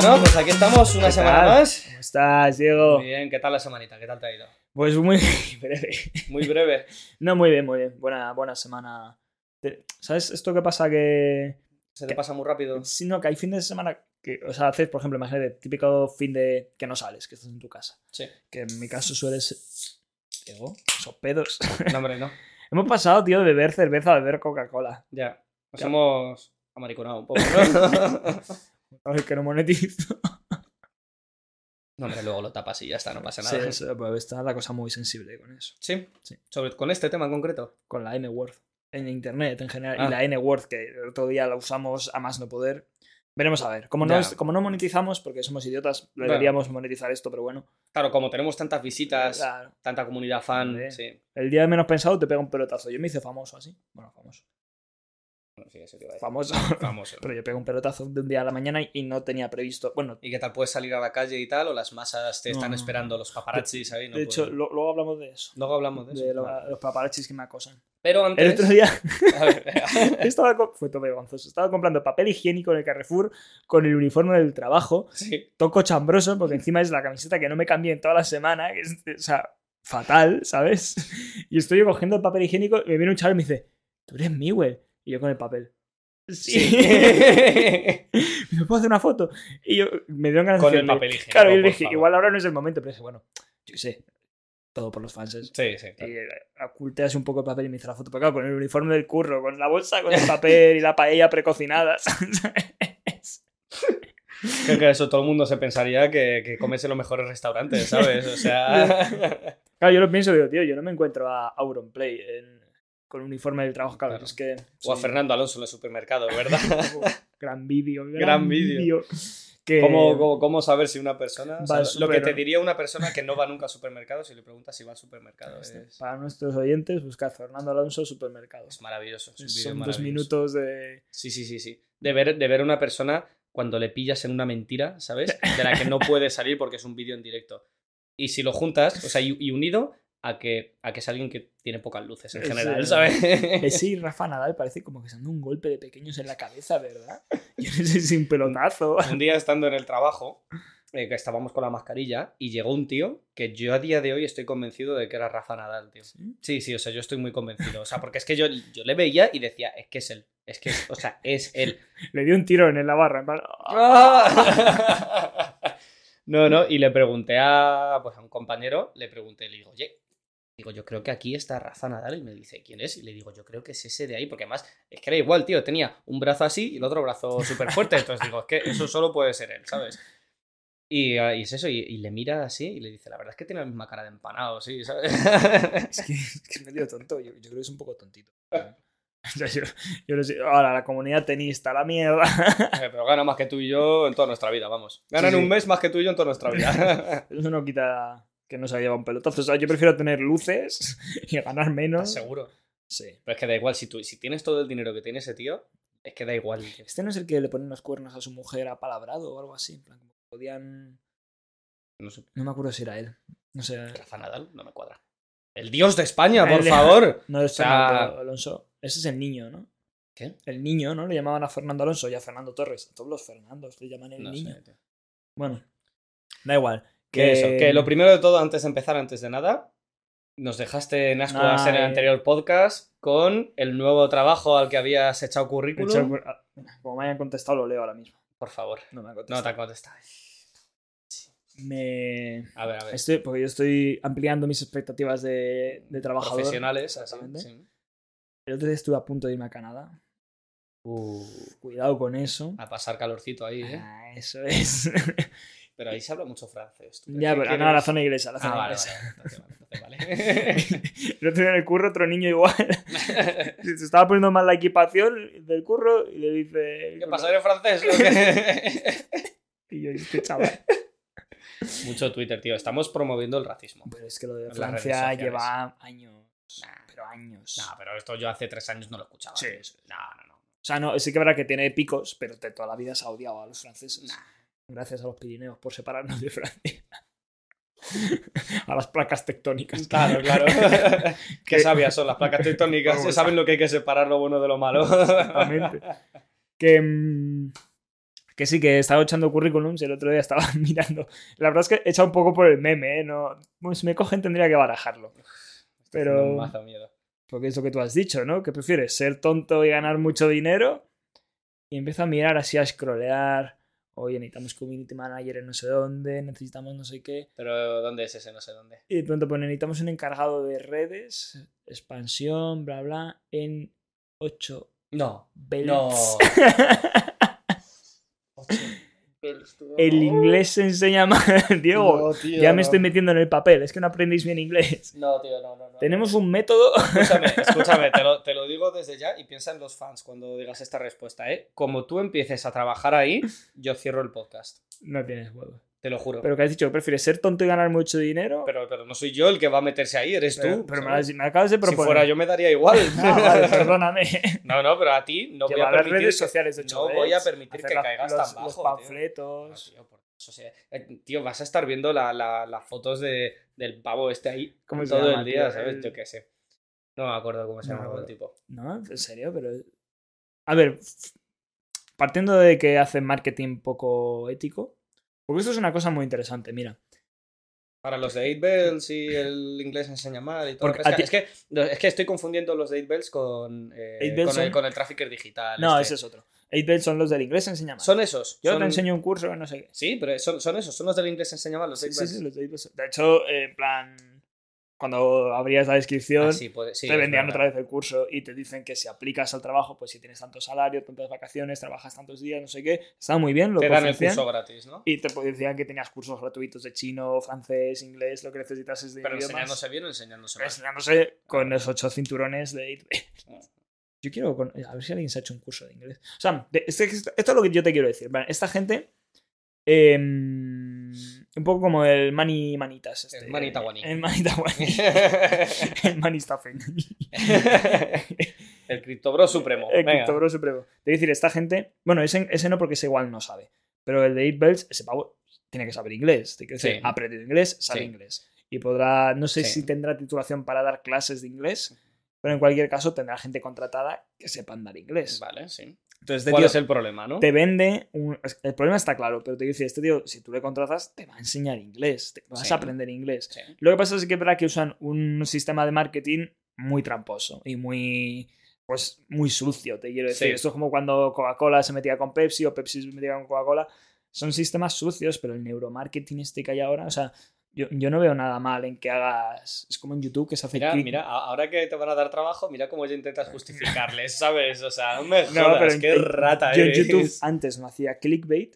Bueno, pues aquí estamos una ¿Qué semana tal? más. ¿Cómo estás, Diego? Muy bien, ¿qué tal la semanita? ¿Qué tal te ha ido? Pues muy breve. Muy breve. No, muy bien, muy bien. Buena, buena semana. ¿Sabes esto que pasa que... Se te pasa muy rápido. Sí, no, que hay fines de semana que, o sea, haces, por ejemplo, imagínate, típico fin de que no sales, que estás en tu casa. Sí. Que en mi caso suele ser... Diego, esos pedos. No, hombre, no. Hemos pasado, tío, de beber cerveza a beber Coca-Cola. Ya. Nos hemos amariconado un poco, ¿no? A ver, que no monetizo. no, hombre, luego lo tapas y ya está, no pasa Sí, nada. eso, pues está la cosa muy sensible con eso. ¿Sí? Sí. Sobre, con este tema en concreto. Con la N-Word. En internet en general. Ah. Y la N-Word, que el otro día la usamos a más no poder. Veremos a ver. Como no, es- como no monetizamos, porque somos idiotas, deberíamos monetizar esto, pero bueno. Claro, como tenemos tantas visitas, Claro. tanta comunidad fan, sí. El día de menos pensado te pega un pelotazo. Yo me hice famoso así. Bueno, famoso. Bueno, sí, eso te iba a decir. Famoso. Famoso. pero yo pego un pelotazo de un día a la mañana y- y no tenía previsto. Bueno, ¿Y qué tal? ¿Puedes salir a la calle y tal? ¿O las masas te están no, esperando los paparazzis ahí? No de hecho, lo- luego hablamos de eso. Luego hablamos de eso. De lo- los paparazzis que me acosan. Pero antes... El otro día A ver, estaba fue todo vergonzoso. Estaba comprando papel higiénico en el Carrefour con el uniforme del trabajo. sí. Toco chambroso porque encima es la camiseta que no me cambié en toda la semana. Que es, o sea, fatal, ¿sabes? Y estoy cogiendo el papel higiénico y me viene un chaval y me dice, tú eres Miguel. Y yo con el papel. Sí. ¿Me puedo hacer una foto? Y yo me dieron ganas Con de el papel higiénico, Claro, y le por dije, igual ahora no es el momento, pero dije, bueno, yo sé. Todo por los fans. Sí, sí. claro. Y eh, oculté así un poco el papel y me hice la foto. Pero claro, con el uniforme del curro, con la bolsa, con el papel y la paella precocinada. ¿sabes? Creo que eso todo el mundo se pensaría que, que comes en los mejores restaurantes, ¿sabes? O sea. Claro, yo lo pienso digo, tío, yo no me encuentro a Auronplay en- con uniforme del trabajo. Claro, Claro. es que. O a sí. Fernando Alonso en el supermercado, ¿verdad? Gran vídeo, gran, Gran vídeo. Que- ¿Cómo, cómo, cómo saber si una persona. o sea, al lo que te diría una persona que no va nunca a supermercados si le preguntas si va al supermercado. Es, Para nuestros oyentes, buscad Fernando Alonso supermercados. es maravilloso. Es un vídeo Son dos minutos de. Sí, sí, sí, sí. De ver, de ver una persona cuando le pillas en una mentira, ¿sabes? De la que no puede salir porque es un vídeo en directo. Y si lo juntas, o sea, y, y unido a que, a que es alguien que tiene pocas luces en general, eh, ¿sabes? Y Rafa Nadal parece como que se dando un golpe de pequeños en la cabeza, ¿verdad? Yo no sé si un pelotazo. un día estando en el trabajo, eh, que estábamos con la mascarilla, y llegó un tío que yo a día de hoy estoy convencido de que era Rafa Nadal, tío. ¿Sí? Sí, sí, o sea, yo estoy muy convencido. O sea, porque es que yo, yo le veía y decía, es que es él. Es que, o sea, es él. Le dio un tirón en la barra. en plan, No, no, y le pregunté a, pues, a un compañero, le pregunté, le digo, oye, digo, yo creo que aquí está Rafa Nadal, y me dice, ¿quién es? Y le digo, yo creo que es ese de ahí, porque además, es que era igual, tío, tenía un brazo así y el otro brazo súper fuerte, entonces digo, es que eso solo puede ser él, ¿sabes? Y, ah, y es eso, y, y le mira así y le dice, la verdad es que tiene la misma cara de empanado, sí, ¿sabes? Es que, es que medio tonto. Yo, yo creo que es un poco tontito. O sea, yo, yo no sé. Ahora, la comunidad tenista, la mierda. Eh, Pero gana más que tú y yo en toda nuestra vida, vamos. Ganan Sí, sí. un mes más que tú y yo en toda nuestra vida. Eso no quita que no se haya llevado un pelotazo. O sea, yo prefiero tener luces y ganar menos. Seguro. Sí. Pero es que da igual, si, tú, si tienes todo el dinero que tiene ese tío, es que da igual. Este no es el que le ponen los cuernos a su mujer a palabrado o algo así. En plan, podían. No sé, No me acuerdo si era él. No sé. Rafa Nadal no me cuadra. El dios de España, por de- favor. No es O sea- Fernando Alonso. Ese es el niño, ¿no? ¿Qué? El niño, ¿no? Le llamaban a Fernando Alonso y a Fernando Torres. A todos los Fernandos le llaman el No niño. sé. Bueno, da igual. Que eso, que lo primero de todo, antes de empezar, antes de nada, nos dejaste en ascuas en el anterior podcast con el nuevo trabajo al que habías echado currículum. He hecho- ah, Como me hayan contestado, lo leo ahora mismo. Por favor, No me han no te contestado. ha contestado. Me... A ver, a ver. Estoy, porque yo estoy ampliando mis expectativas de, de trabajador. Profesionales, así, Exactamente. sí. El otro día estuve a punto de irme a Canadá. Uh, Cuidado con eso. a pasar calorcito ahí, ¿eh? Ah, eso es. Pero ahí se habla mucho francés. ¿tú ya, pero no, quieres? la zona inglesa. La Ah, zona vale, inglesa. vale, vale, entonces vale. El en curro, otro niño igual. Se estaba poniendo mal la equipación del curro y le dice. ¿Qué pasa? ¿Eres francés? Y yo, este chaval. Mucho Twitter, tío. Estamos promoviendo el racismo. Pero es que lo de Francia lleva años. Nah. Pero años. No, pero esto yo hace tres años no lo escuchaba. Sí, sí. No, no, no. O sea, no, sí que es verdad que tiene picos, pero de toda la vida se ha odiado a los franceses. Nah. Gracias a los Pirineos por separarnos de Francia. a las placas tectónicas. Claro, claro. Qué Que- sabias son las placas tectónicas. Se saben lo que hay que separar lo bueno de lo malo. Exactamente. Que, mm, Que sí, que estaba echando currículums y el otro día estaba mirando. La verdad es que he echado un poco por el meme, ¿eh? No, bueno, si me cogen tendría que barajarlo. Pero- Pero... Mazo miedo. Porque es lo que tú has dicho, ¿no? ¿Qué prefieres? ¿Ser tonto y ganar mucho dinero? Y empiezo a mirar así, a scrollear. Oye, necesitamos community manager en no sé dónde, necesitamos no sé qué. Pero ¿dónde es ese? No sé dónde. Y de pronto pone, necesitamos un encargado de redes, expansión, bla, bla, en 8 No. belts. No. el inglés se enseña mal, Diego. No, tío, ya no. me estoy metiendo en el papel, es que no aprendéis bien inglés. No, tío, no, no. no. Tenemos un método. Escúchame, escúchame, te lo, te lo digo desde ya y piensa en los fans cuando digas esta respuesta, ¿eh? Como tú empieces a trabajar ahí, yo cierro el podcast. no tienes huevo. Te lo juro. Pero que has dicho, ¿prefieres ser tonto y ganar mucho dinero? Pero, pero no soy yo el que va a meterse ahí, eres Pero- tú. pero me, ¿sabes? has- me acabas de si proponer. fuera yo me daría igual. Ah, vale, perdóname. No, no, pero a ti no voy a permitir. redes sociales de no voy a permitir que caigas los, tan los bajo. tío. panfletos. No, tío, por Dios, o sea, eh, tío, vas a estar viendo la- la- las fotos de, del pavo este ahí ¿Cómo se todo llama, el día, tío? ¿sabes? El- Yo qué sé. No me acuerdo cómo se No me llama el tipo. No, en serio, pero. A ver, partiendo de que hacen marketing poco ético, porque esto es una cosa muy interesante, mira. Para los de 8 Bells y el inglés enseña mal y todo. Es que, es, que, es que estoy confundiendo los de 8 Bells con, eh, 8 Bells con, el, son- con el trafficker digital. No, este. ese es otro. 8 son los del inglés enseña mal. Son esos. Yo son- te enseño un curso no sé qué. Sí, pero son, son esos. Son los del inglés enseña mal, los Sí, 8 sí, Bells. sí, los de 8 Bells. De hecho, eh, en plan, cuando abrías la descripción, Ah, puede- te vendían otra vez el curso y te dicen que si aplicas al trabajo, pues si tienes tanto salario, tantas vacaciones, trabajas tantos días, no sé qué, está muy bien, lo Te dan el curso gratis, ¿no? Y te decían que tenías cursos gratuitos de chino, francés, inglés, lo que necesitases de Pero idiomas. enseñándose bien o enseñándose mal. Enseñándose con los ocho cinturones de 8 Yo quiero. con- A ver si alguien se ha hecho un curso de inglés. O sea, esto es lo que yo te quiero decir. Esta gente. em, un poco como el Mani Manitas. Este, El Mani Tawani. El Mani Tawani. el Mani Staffen. el criptobro supremo. El criptobro supremo. Quiero decir, esta gente. Bueno, ese, ese no porque ese igual no sabe. Pero el de 8 Bells, ese pavo tiene que saber inglés. Sí. ha aprendido inglés, sabe Sí. inglés. Y podrá. No sé Sí. si tendrá titulación para dar clases de inglés. Pero en cualquier caso tendrá gente contratada que sepan dar inglés. Vale, sí. Entonces, este ¿Cuál tío es el problema, no? te vende. un- El problema está claro, pero te quiero decir, este tío, si tú le contratas, te va a enseñar inglés. Te vas Sí. a aprender inglés. Sí. Lo que pasa es que es verdad que usan un sistema de marketing muy tramposo y muy. Pues muy sucio, te quiero decir. Sí. Esto es como cuando Coca-Cola se metía con Pepsi o Pepsi se metía con Coca-Cola. Son sistemas sucios, pero el neuromarketing este que hay ahora, o sea, yo, yo no veo nada mal en que hagas. Es como en YouTube que se hace Mira, ahora que te van a dar trabajo, mira cómo ya intentas justificarles, ¿sabes? O sea, no me jodas, No, pero qué en- rata yo en eres. YouTube antes no hacía clickbait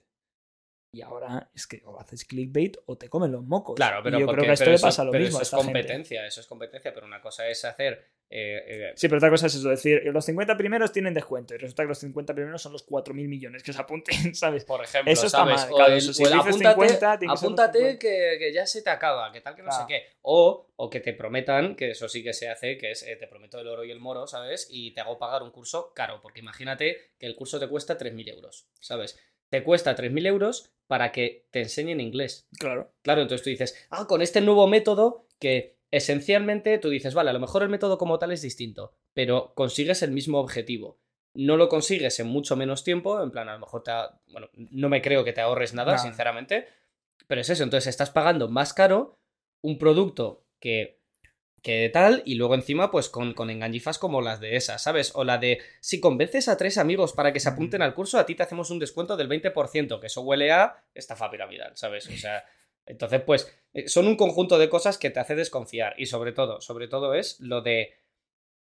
y ahora es que o haces clickbait o te comen los mocos. Claro, Y pero, yo porque- creo que a esto le pasa lo pero mismo a Eso es gente. competencia, eso es competencia, pero una cosa es hacer. Eh, eh, Sí, pero otra cosa es eso, decir, los 50 primeros tienen descuento y resulta que los 50 primeros son los 4.000 millones que se apunten, ¿sabes? por ejemplo, Eso está ¿sabes? mal, O claro, el- eso, si o el dices apúntate, 50, tiene que apúntate 50. que, que ya se te acaba, que tal que no Claro. sé qué. O, o que te prometan, que eso sí que se hace, que es eh, te prometo el oro y el moro, ¿sabes? Y te hago pagar un curso caro, porque imagínate que el curso te cuesta 3.000 euros, ¿sabes? Te cuesta 3.000 euros para que te enseñen inglés. Claro. Claro, entonces tú dices, ah, con este nuevo método que esencialmente tú dices, vale, a lo mejor el método como tal es distinto, pero consigues el mismo objetivo. No lo consigues en mucho menos tiempo, en plan, a lo mejor te... ha- Bueno, no me creo que te ahorres nada, No. sinceramente, pero es eso, entonces estás pagando más caro un producto que... Que tal, y luego encima, pues con, con engañifas como las de esas, ¿sabes? O la de, si convences a tres amigos para que se apunten al curso, a ti te hacemos un descuento del 20%, que eso huele a estafa piramidal, ¿sabes? O sea, entonces, pues, eh, son un conjunto de cosas que te hace desconfiar. Y sobre todo, sobre todo es lo de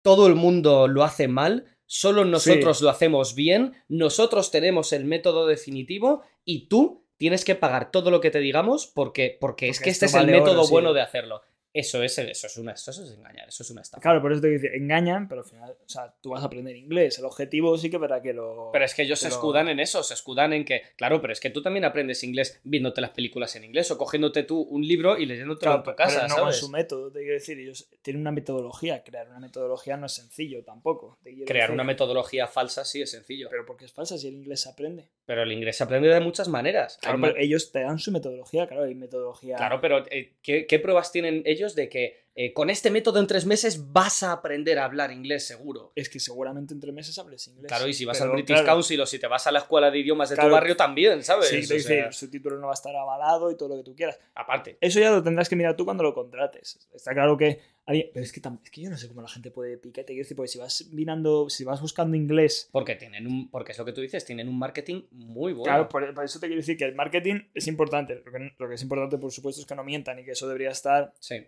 todo el mundo lo hace mal, solo nosotros lo hacemos bien, nosotros tenemos el método definitivo y tú tienes que pagar todo lo que te digamos porque, porque, es que este es el vale oro, método sí. bueno de hacerlo. Eso es, eso es una, eso es engañar, eso es una estafa. Claro, por eso te digo, engañan, pero al final, o sea, tú vas a aprender inglés. El objetivo sí que para que lo. Pero es que ellos se Pero- escudan en eso, se escudan en que, claro, pero es que tú también aprendes inglés viéndote las películas en inglés o cogiéndote tú un libro y leyéndotelo Claro, en tu pero casa, no con ¿sabes? su método, te quiero decir. Ellos tienen una metodología. Crear una metodología no es sencillo tampoco. Crear decir. una metodología falsa sí es sencillo, Pero porque es falsa si el inglés se aprende. pero el inglés se aprende de muchas maneras. Claro, Hay pero ellos te dan su metodología, claro, hay metodología. Claro, pero eh, ¿qué, qué pruebas tienen ellos de que eh, con este método en tres meses vas a aprender a hablar inglés seguro. Es que seguramente en tres meses hables inglés. Claro, y si vas Pero, al British claro, Council o si te vas a la escuela de idiomas de Claro. tu barrio también, ¿sabes? Sí, O sea, su título no va a estar avalado y todo lo que tú quieras. aparte. Eso ya lo tendrás que mirar tú cuando lo contrates. Está claro que. alguien- Pero es que, es que yo no sé cómo la gente puede piquete. Quiero decir, porque si vas mirando, si vas buscando inglés. Porque tienen un, porque es lo que tú dices, tienen un marketing muy bueno. Claro, por, por eso te quiero decir que el marketing es importante. Lo que, lo que es importante, por supuesto, es que no mientan y que eso debería estar Sí.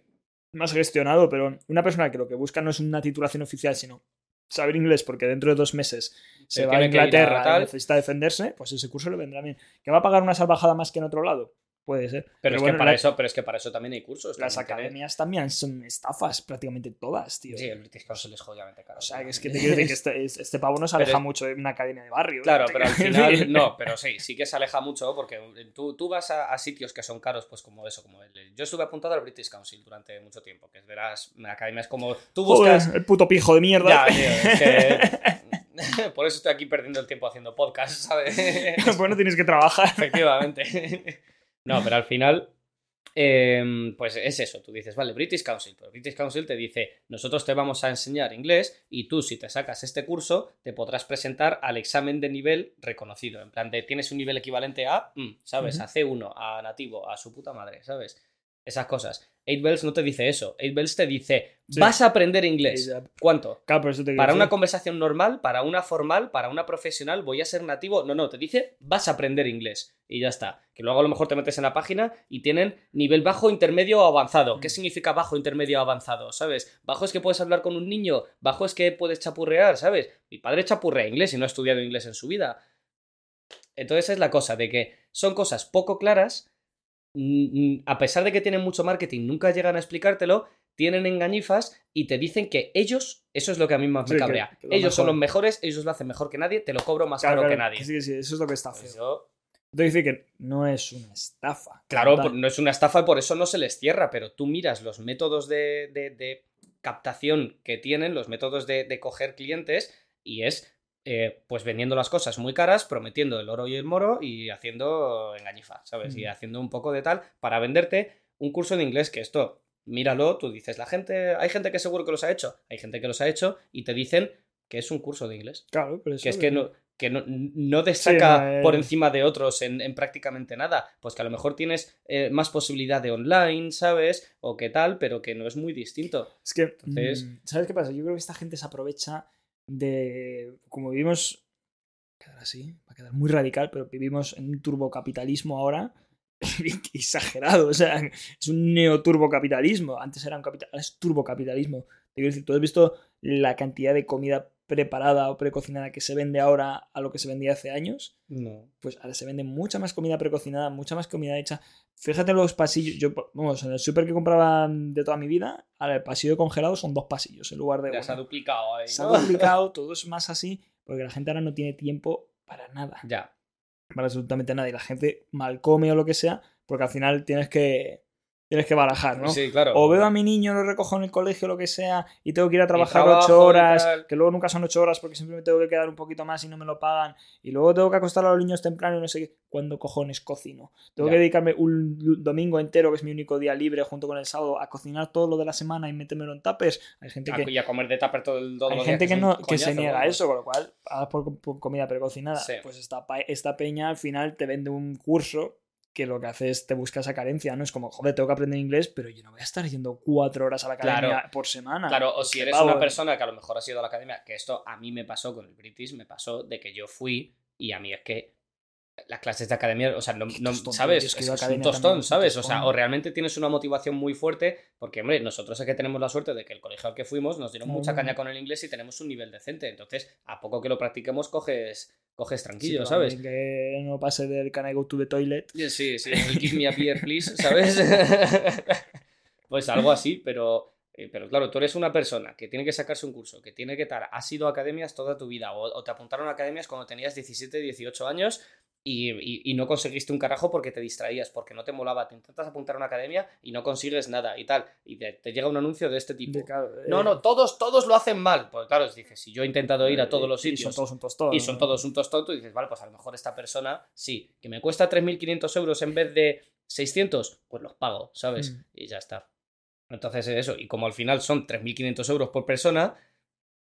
Más gestionado. Pero una persona que lo que busca no es una titulación oficial, sino saber inglés, porque dentro de dos meses se, va a Inglaterra y necesita defenderse, pues ese curso le vendrá bien. ¿Que va a pagar una salvajada más que en otro lado? Puede ser. Pero, es bueno, que para la- eso, pero es que para eso también hay cursos. Las academias también son estafas, prácticamente todas, tío. Sí, el British Council es jodidamente caro. O sea, es que te quiero decir que este, es- este pavo no se aleja mucho de una academia de barrio. Claro, Te pero al final no, pero sí, sí que se aleja mucho porque tú, tú vas a, a sitios que son caros, pues como eso, como el, yo estuve apuntado al British Council durante mucho tiempo, que es verás, academias como tú Joder, buscas... el puto pijo de mierda. Ya, tío, es que- Por eso estoy aquí perdiendo el tiempo haciendo podcast, ¿sabes? pues no tienes que trabajar. Efectivamente. No, pero al final, eh, pues es eso. Tú dices, vale, British Council. Pero British Council te dice, nosotros te vamos a enseñar inglés y tú, si te sacas este curso, te podrás presentar al examen de nivel reconocido. En plan, de tienes un nivel equivalente a, mm, ¿sabes? A C1, a nativo, a su puta madre, ¿sabes? Esas cosas. 8 Bells no te dice eso. 8 Bells te dice, Sí. vas a aprender inglés. ¿Cuánto? Claro, por eso te quiero Para una conversación normal, para una formal, para una profesional, voy a ser nativo. No, no, te dice vas a aprender inglés. Y ya está. Que luego a lo mejor te metes en la página y tienen nivel bajo, intermedio o avanzado. ¿Qué Mm. significa bajo, intermedio o avanzado? ¿Sabes? Bajo es que puedes hablar con un niño. Bajo es que puedes chapurrear, ¿sabes? Mi padre chapurrea inglés y no ha estudiado inglés en su vida. Entonces es la cosa de que son cosas poco claras. Mm, mm, A pesar de que tienen mucho marketing, nunca llegan a explicártelo tienen engañifas y te dicen que ellos, eso es lo que a mí más me Sí, cabrea. que ellos son los mejores, ellos lo hacen mejor que nadie, te lo cobro más Claro, caro que nadie. Sí, sí, eso es lo que está Pues yo- Te decir que no es una estafa. claro, por- no es una estafa y por eso no se les cierra, pero tú miras los métodos de, de- de captación que tienen, los métodos de, de coger clientes, y es eh, pues vendiendo las cosas muy caras, prometiendo el oro y el moro y haciendo engañifa, ¿sabes? Y Mm. haciendo un poco de tal para venderte un curso de inglés que esto, míralo, tú dices, la gente, hay gente que seguro que los ha hecho, hay gente que los ha hecho y te dicen que es un curso de inglés. Claro, pero eso Que es que no, que no, no destaca Sí, no, eh. por encima de otros en, en prácticamente nada. Pues que a lo mejor tienes eh, más posibilidad de online, ¿sabes? O qué tal, pero que no es muy distinto. Es que, Entonces- mm, ¿sabes qué pasa? Yo creo que esta gente se aprovecha de. Como vivimos. Va a quedar así, va a quedar muy radical, pero vivimos en un turbocapitalismo ahora. exagerado, o sea, es un neoturbocapitalismo. Antes era un capital, es turbocapitalismo. Te quiero decir, ¿tú has visto la cantidad de comida preparada o precocinada que se vende ahora a lo que se vendía hace años? No. pues ahora se vende mucha más comida precocinada, mucha más comida hecha. Fíjate en los pasillos. Yo, vamos, en el súper que compraba de toda mi vida, ahora el pasillo congelado son dos pasillos en lugar de Ya se ha duplicado ahí. Se ha duplicado, todo es más así, porque la gente ahora no tiene tiempo para nada, Ya. para absolutamente nada. Y la gente mal come o lo que sea, porque al final tienes que, tienes que barajar, ¿no? Sí, claro. O veo a mi niño, lo recojo en el colegio, lo que sea, y tengo que ir a trabajar trabajo ocho horas, que luego nunca son ocho horas porque siempre me tengo que quedar un poquito más y no me lo pagan, y luego tengo que acostar a los niños temprano y no sé qué. ¿Cuándo cojones cocino? Tengo Ya. que dedicarme un domingo entero, que es mi único día libre, junto con el sábado, a cocinar todo lo de la semana y metérmelo en tuppers. Hay gente que, Y a comer de tupper todo el todo hay gente que, no, que se niega a eso, con lo cual, por, por comida precocinada. Sí. Pues esta, esta peña al final te vende un curso que lo que hace es te busca esa carencia, ¿no? Es como, joder, tengo que aprender inglés, pero yo no voy a estar yendo cuatro horas a la academia Claro. por semana. Claro, o si eres pavo, una persona que a lo mejor has ido a la academia, que esto a mí me pasó con el British, me pasó de que yo fui y a mí es que las clases de academia, o sea, no, no- tostón, ¿sabes? es que Es, un tostón, ¿sabes? O sea, o realmente tienes una motivación muy fuerte, porque, hombre, nosotros es que tenemos la suerte de que el colegio al que fuimos nos dieron mucha caña con el inglés y tenemos un nivel decente. Entonces, a poco que lo practiquemos, coges, coges tranquillo, pero ¿sabes? Que no pase del can I go to the toilet. Sí, sí, el give me a beer, please, ¿sabes? pues algo así, pero, eh, pero claro, tú eres una persona que tiene que sacarse un curso, que tiene que estar, has ido a academias toda tu vida, o, o te apuntaron a academias cuando tenías 17, 18 años y, y- y no conseguiste un carajo porque te distraías, porque no te molaba, te intentas apuntar a una academia y no consigues nada y tal, y te, te llega un anuncio de este tipo. De- No, eh, no, todos, todos lo hacen mal. Pues claro, dices, si yo he intentado ir a todos los y sitios son todos un tostón. y son todos un tostón, tú dices, vale, pues a lo mejor esta persona, sí, que me cuesta 3.500 euros en vez de 600, pues los pago, ¿sabes? Mm. Y ya está. Entonces es eso. Y como al final son 3.500 euros por persona,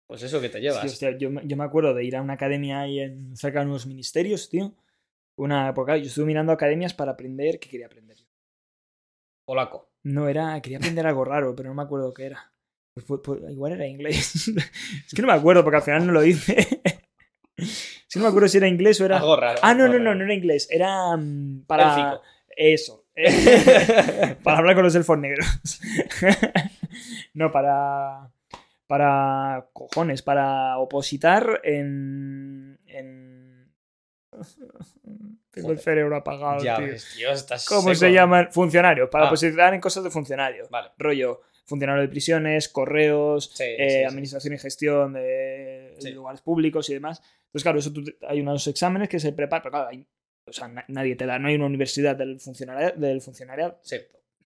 pues eso que te llevas. Sí, hostia, yo, yo me acuerdo de ir a una academia ahí en, cerca de unos ministerios, tío. Una, claro, yo estuve mirando academias para aprender. ¿Qué quería aprender? yo? Polaco. No, era. Quería aprender algo raro, pero no me acuerdo qué era. Pues, pues- pues igual era inglés. es que no me acuerdo porque al final no lo hice. es que no me acuerdo si era inglés o era. Algo raro. Ah, no, no, no, no era inglés. Era mm, para. Eso. para hablar con los elfos negros. no, para. Para. Cojones, para opositar en. en... Tengo el cerebro apagado, Ya tío. ves, tío, estás ¿Cómo seco. se llaman? Funcionarios. Para Ah. opositar en cosas de funcionarios. Vale. Rollo. Funcionario de prisiones, correos, Sí, eh, sí, sí. administración y gestión de lugares públicos y demás. Entonces, claro, eso tú hay unos exámenes que se preparan, pero claro, hay- o sea, na- nadie te da, no hay una universidad del funcionariado, del funcionariado, Sí,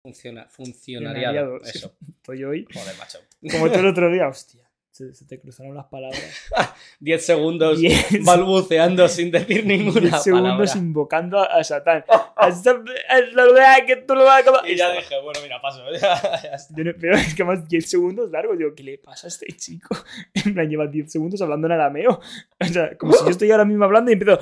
funciona, funcionariado. Eso. estoy hoy. Joder, macho. Como tú el otro día, hostia, se, se te cruzaron las palabras. 10 segundos Diez- balbuceando sin decir ninguna diez segundos palabra. invocando a, a Satán. Que tú lo vas a. Y ya dije, bueno, mira, paso. Ya, ya está. Yo no- Pero es que más 10 segundos largos. Digo, ¿qué le pasa a este chico? En plan, lleva 10 segundos hablando en arameo. O sea, como si yo estoy ahora mismo hablando y empiezo.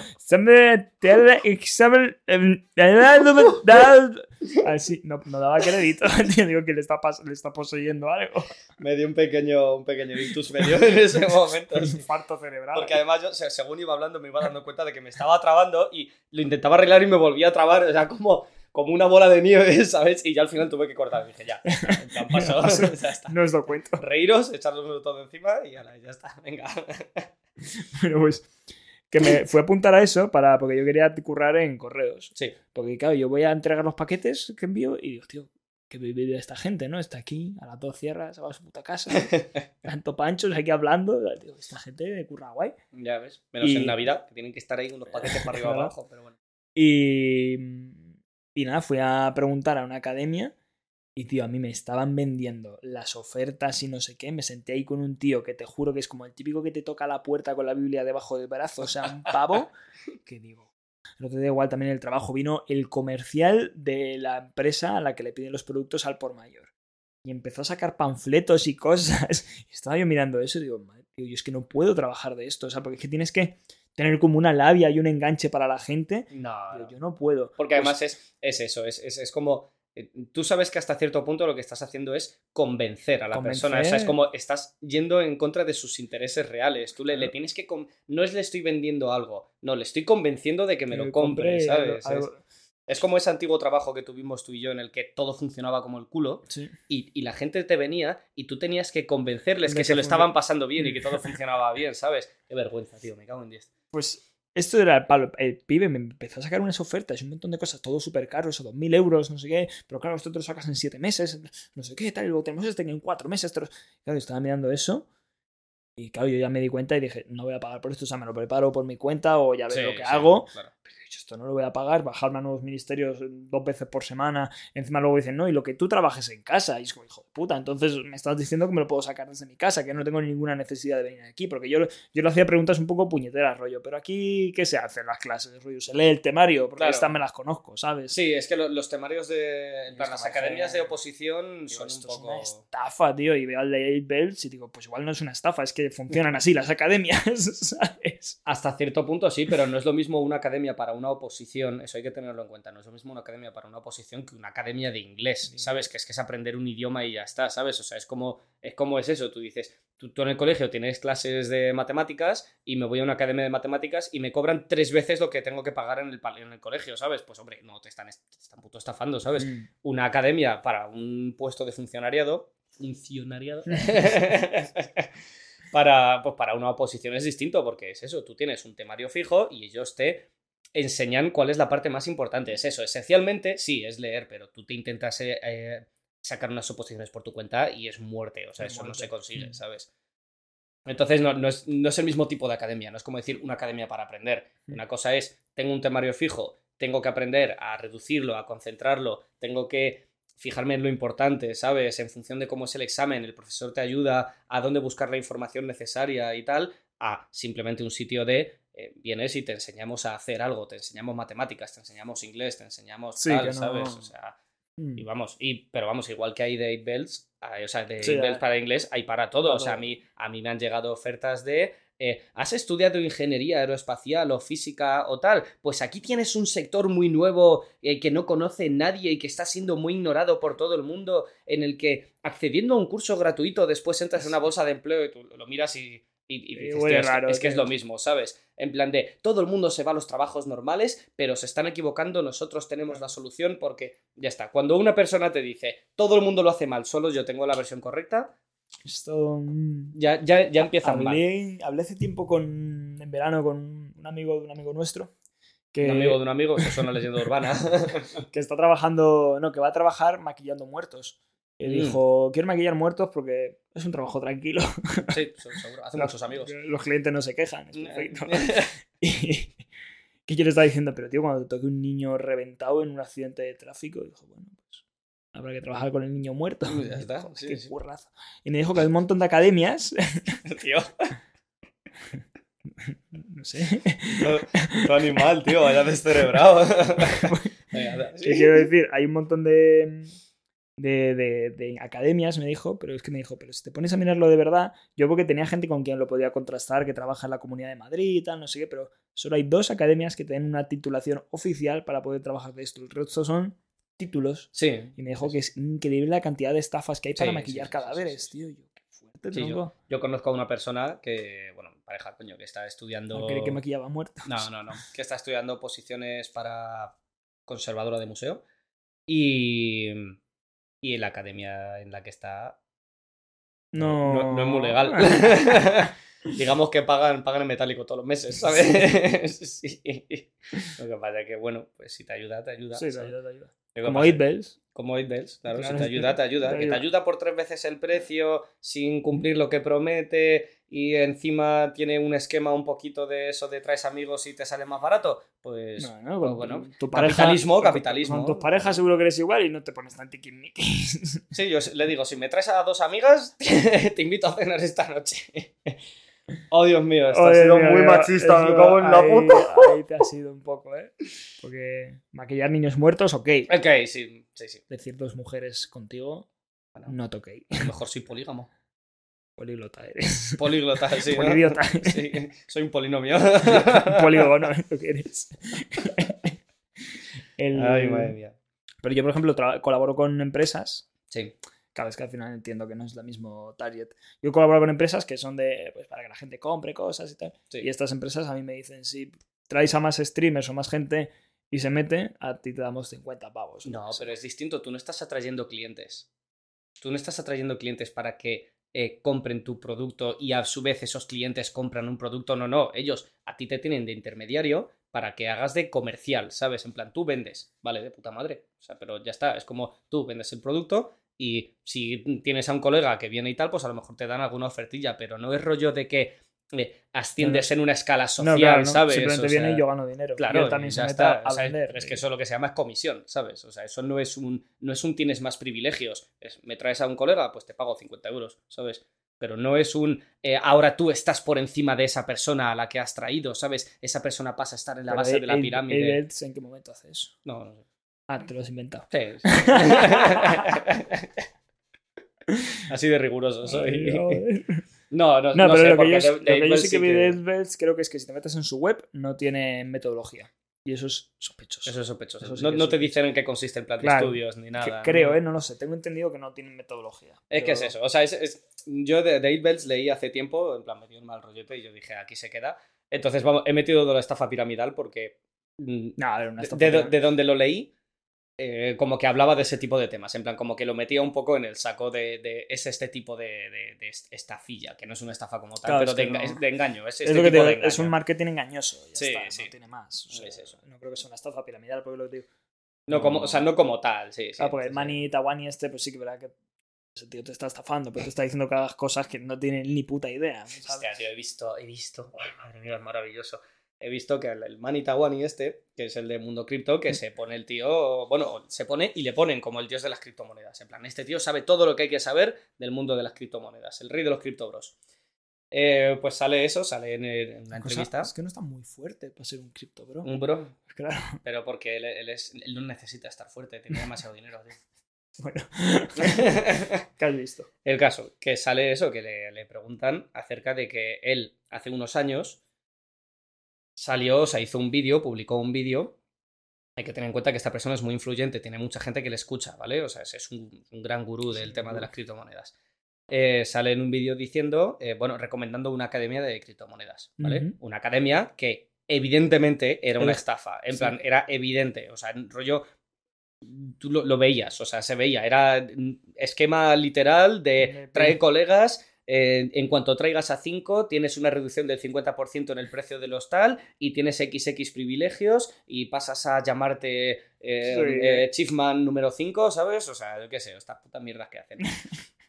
"Sabe, te da examen, em, da- Así, no, no daba crédito. Digo que le está, le está poseyendo algo. Me dio un pequeño, un pequeño ictus medio en ese momento. Un infarto cerebral. Porque además yo, se- según iba hablando, me iba dando cuenta de que me estaba trabando y lo intentaba arreglar y me volvía a trabar. O sea, como, como una bola de nieve, ¿sabes? Y ya al final tuve que cortar. Dije, ya, en plan, paso, Paso. ya está. No os doy cuenta. Reíros, echarlo todo encima y ala, ya está. Venga. Pero pues. Que me fui a apuntar a eso para, porque yo quería currar en correos. Sí. Porque, claro, yo voy a entregar los paquetes que envío y digo, tío, que vive esta gente, ¿no? Está aquí, a las dos cierra, se va a su puta casa, tanto panchos aquí hablando. Digo, esta gente curra guay. Ya ves. Menos Y- en Navidad, que tienen que estar ahí unos paquetes para arriba abajo, pero bueno. Y, y nada, fui a preguntar a una academia y, tío, a mí me estaban vendiendo las ofertas y no sé qué. Me senté ahí con un tío que te juro que es como el típico que te toca la puerta con la Biblia debajo del brazo, o sea, un pavo, que digo. El otro día igual también en el trabajo vino el comercial de la empresa a la que le piden los productos al por mayor. Y empezó a sacar panfletos y cosas. Y estaba yo mirando eso y digo, madre, tío, yo es que no puedo trabajar de esto. O sea, porque es que tienes que tener como una labia y un enganche para la gente. No, Digo, no. yo no puedo. Porque Pues, además es, es eso, es, es, es como. Eh, Tú sabes que hasta cierto punto lo que estás haciendo es convencer a la persona. O sea, es como estás yendo en contra de sus intereses reales. Tú le, le tienes que. No es le estoy vendiendo algo. No, le estoy convenciendo de que me que lo compre, ¿sabes? algo- Es- algo- Es, como ese antiguo trabajo que tuvimos tú y yo en el que todo funcionaba como el culo sí. y, y la gente te venía y tú tenías que convencerles De que que se lo estaban pasando bien y que todo funcionaba bien, ¿sabes? Qué vergüenza, tío, me cago en 10. Pues esto era el palo. El pibe me empezó a sacar unas ofertas y un montón de cosas, todo súper caro, eso, 2.000 euros, no sé qué. Pero claro, esto te lo sacas en 7 meses, no sé qué, tal. Y luego tenemos este en 4 meses. Claro, yo estaba mirando eso. Y claro, yo ya me di cuenta y dije, no voy a pagar por esto, o sea, me lo preparo por mi cuenta o ya veré lo que Sí, hago. claro. Dicho, esto no lo voy a pagar, bajarme a nuevos ministerios dos veces por semana. Encima luego dicen, no, y lo que tú trabajes en casa. Y es como, hijo de puta, entonces me estás diciendo que me lo puedo sacar desde mi casa, que no tengo ninguna necesidad de venir aquí. Porque yo, yo le hacía preguntas un poco puñeteras, rollo. Pero aquí, ¿qué se hace en las clases? Rollo, se lee el temario, porque Claro. estas me las conozco, ¿sabes? Sí, es que lo- los temarios de. en plan, Es las academias de oposición son un esto poco. es una estafa, tío. Y veo al de 8 Bells y digo, pues igual no es una estafa, es que funcionan así las academias, ¿sabes? Hasta cierto punto sí, pero no es lo mismo una academia para una oposición, eso hay que tenerlo en cuenta, no es lo mismo una academia para una oposición que una academia de inglés, ¿sabes? Que es que es aprender un idioma y ya está, ¿sabes? O sea, es como es, como es eso, tú dices, tú, tú en el colegio tienes clases de matemáticas y me voy a una academia de matemáticas y me cobran tres veces lo que tengo que pagar en el, en el colegio, ¿sabes? Pues hombre, no, te están, te están puto estafando, ¿sabes? Mm. una academia para un puesto de funcionariado. Funcionariado. para, pues para una oposición es distinto, porque es eso, tú tienes un temario fijo y ellos te enseñan cuál es la parte más importante. Es eso, esencialmente, sí, es leer, pero tú te intentas eh, eh, sacar unas oposiciones por tu cuenta y es muerte. O sea, Es eso no se consigue, Mm. ¿sabes? Entonces no, no es, no es el mismo tipo de academia, no es como decir una academia para aprender. Mm. Una cosa es, tengo un temario fijo, tengo que aprender a reducirlo, a concentrarlo, tengo que fijarme en lo importante, ¿sabes? En función de cómo es el examen, el profesor te ayuda a dónde buscar la información necesaria y tal, a simplemente un sitio de eh, vienes y te enseñamos a hacer algo, te enseñamos matemáticas, te enseñamos inglés, te enseñamos Sí, tal, no- ¿sabes? O sea, Mm. Y vamos, y, pero vamos, igual que hay de 8 Bells, hay- o sea, de Sí, 8 Bells para inglés, hay para todo. o sea, a mí, a mí me han llegado ofertas de. eh, ¿Has estudiado ingeniería aeroespacial o física o tal? Pues aquí tienes un sector muy nuevo eh, que no conoce nadie y que está siendo muy ignorado por todo el mundo, en el que accediendo a un curso gratuito después entras en una bolsa de empleo y tú lo miras y, y- y Eh, dices, huele "Tío, es, que- raro, es que es tío". lo mismo, ¿sabes? En plan de, todo el mundo se va a los trabajos normales, pero se están equivocando, nosotros tenemos la solución porque ya está. Cuando una persona te dice, todo el mundo lo hace mal, solo yo tengo la versión correcta, Esto. mm, ya, ya, ya empiezan mal. Hablé, hablé hace tiempo con, en verano con un amigo de un amigo nuestro que, Un amigo de un amigo, eso es una leyenda urbana. que está trabajando, no, que va a trabajar maquillando muertos. Y Mm. dijo, quiero maquillar muertos porque es un trabajo tranquilo. sí, se- seguro, hace muchos amigos. Los clientes no se quejan, es perfecto. Y que yo le estaba diciendo, pero tío, cuando te toque un niño reventado en un accidente de tráfico, dijo, bueno, pues habrá que trabajar con el niño muerto. Ya está, Joder, sí, qué sí. Y me dijo que hay un montón de academias, tío, no sé, tu animal, tío, vaya descerebrado. ¿Qué quiero decir? Hay un montón de, de, de- de academias, me dijo, pero es que me dijo, pero si te pones a mirarlo de verdad, yo porque tenía gente con quien lo podía contrastar, que trabaja en la Comunidad de Madrid y tal, no sé qué, pero solo hay dos academias que tienen una titulación oficial para poder trabajar de esto. El resto son títulos. Sí, Y me dijo que es increíble la cantidad de estafas que hay para maquillar sí, cadáveres, tío. Yo, qué fuerte, tronco. yo conozco a una persona que, bueno, pareja, coño, que está estudiando... No cree que maquillaba muertos. No, no, no. Que está estudiando posiciones para conservadora de museo. Y, y la academia en la que está No, no, no es muy legal. Digamos que pagan, pagan en metálico todos los meses, ¿sabes? sí. Lo que pasa es que, bueno, pues si te ayuda, te ayuda. Sí, te ayuda, te ayuda. Como pasa- 8 Bells. Como 8 Bells, claro, Claro, si te ayuda, te ayuda. te Que te ayuda. ayuda por tres veces el precio sin cumplir lo que promete y encima tiene un esquema un poquito de eso de traes amigos y te sale más barato. Pues, No, no, pues con bueno, tu capitalismo, con- capitalismo. Con tus parejas seguro que eres igual y no te pones tan tiquismiquis. Sí, yo le digo, si me traes a dos amigas, te invito a cenar esta noche. Oh, Dios mío, esto ha Oye, sido mira, muy machista, me cago en la puta. Ahí te ha sido un poco, ¿eh? Porque maquillar niños muertos, ok. Ok, sí, sí, sí. Decir dos mujeres contigo, Bueno, not ok. a lo mejor soy polígamo. Políglota eres. Políglota, sí. ¿no? Polidiota. Sí, soy un polinomio. Polígono, lo que eres. El- Ay, madre mía. Pero yo, por ejemplo, colaboro con empresas Sí, Claro, es que al final entiendo que no es el mismo target. Yo colaboro con empresas que son de, pues, para que la gente compre cosas y tal. sí. Y estas empresas a mí me dicen, si traes a más streamers o más gente y se mete, a ti te damos 50 pavos. No, pero es distinto. Tú no estás atrayendo clientes. Tú no estás atrayendo clientes para que eh, compren tu producto y a su vez esos clientes compran un producto. No, no. Ellos a ti te tienen de intermediario para que hagas de comercial, ¿sabes? En plan, tú vendes, vale, de puta madre. O sea, pero ya está. Es como tú vendes el producto y si tienes a un colega que viene y tal, pues a lo mejor te dan alguna ofertilla, pero no es rollo de que eh, asciendes en una escala No, social, claro, no. ¿sabes? Simplemente O viene y yo gano dinero. Claro, y él también se está, a vender. pero es que eso lo que se llama es comisión, ¿sabes? O sea, eso no es un, no es un tienes más privilegios. Es, me traes a un colega, pues te pago 50 euros, ¿sabes? Pero no es un eh, ahora tú estás por encima de esa persona a la que has traído, ¿sabes? Esa persona pasa a estar en la Pero base de la pirámide. ¿En qué momento hace eso? No, no sé. Ah, te lo has inventado. Sí, sí. Así de riguroso soy. No, no, No, no pero sé, lo que, yo, de- lo de que yo sí que vi de Advelts creo que es que si te metes en su web no tiene metodología. Y eso es sospechoso. Eso es sospechoso. Eso sí no, te dicen en qué consiste el plan de Claro. estudios ni Que nada. creo, ¿no? ¿eh? No lo sé. Tengo entendido que no tienen metodología. Es que es eso. O sea, es, es- yo de, de 8 Bells leí hace tiempo, en plan, me dio un mal rollete y yo dije, aquí se queda. Entonces, vamos, he metido toda la estafa piramidal porque. mm, No, a ver, una de, estafa de- piramidal. de donde lo leí, eh, como que hablaba de ese tipo de temas. En plan, como que lo metía un poco en el saco de. de- es este tipo de, de- de est- estafilla, que no es una estafa como tal, Claro, pero es de, que enga- no- es de engaño. Es, Es, este lo que te tipo digo, de es un marketing engañoso. Ya Sí, está, sí. No tiene más. O sea, Es eso. No creo que sea una estafa piramidal, porque lo digo. No como, o sea, no como tal, sí. sí Claro, porque sí, el sí. Mani Tawani este, pues sí que verdad que ese tío te está estafando, pero te está diciendo que hagas cosas que no tienen ni puta idea. ¿sabes? Hostia, tío, he visto, he visto, madre mía, es maravilloso. He visto que el, Manny Tawani este, que es el de Mundo Cripto, que se pone el tío, bueno, se pone y le ponen como el dios de las criptomonedas. En plan, este tío sabe todo lo que hay que saber del mundo de las criptomonedas, el rey de los criptobros. Eh, pues sale eso, sale en, en una Cosa- entrevista. es que no está muy fuerte para ser un cripto, bro. Un bro, Claro. pero porque él, él es, él no necesita estar fuerte, tiene demasiado dinero, tío. Bueno, ¿qué has visto? El caso, que sale eso, que le, le preguntan acerca de que él hace unos años salió, o sea, hizo un vídeo, publicó un vídeo. Hay que tener en cuenta que esta persona es muy influyente, tiene mucha gente que le escucha, ¿vale? O sea, es, un, un gran gurú del Sí, tema de las criptomonedas. Eh, sale en un vídeo diciendo, eh, bueno, recomendando una academia de criptomonedas, ¿vale? Una academia que evidentemente era una estafa, en sí. plan, era evidente, o sea, en rollo, tú lo, lo veías, o sea, se veía, era mm, esquema literal de trae colegas, eh, en cuanto traigas a 5 tienes una reducción del 50% en el precio del hostal y tienes XX privilegios y pasas a llamarte eh, Sí. eh, Chiefman número 5, ¿sabes? O sea, yo qué sé, estas putas mierdas que hacen.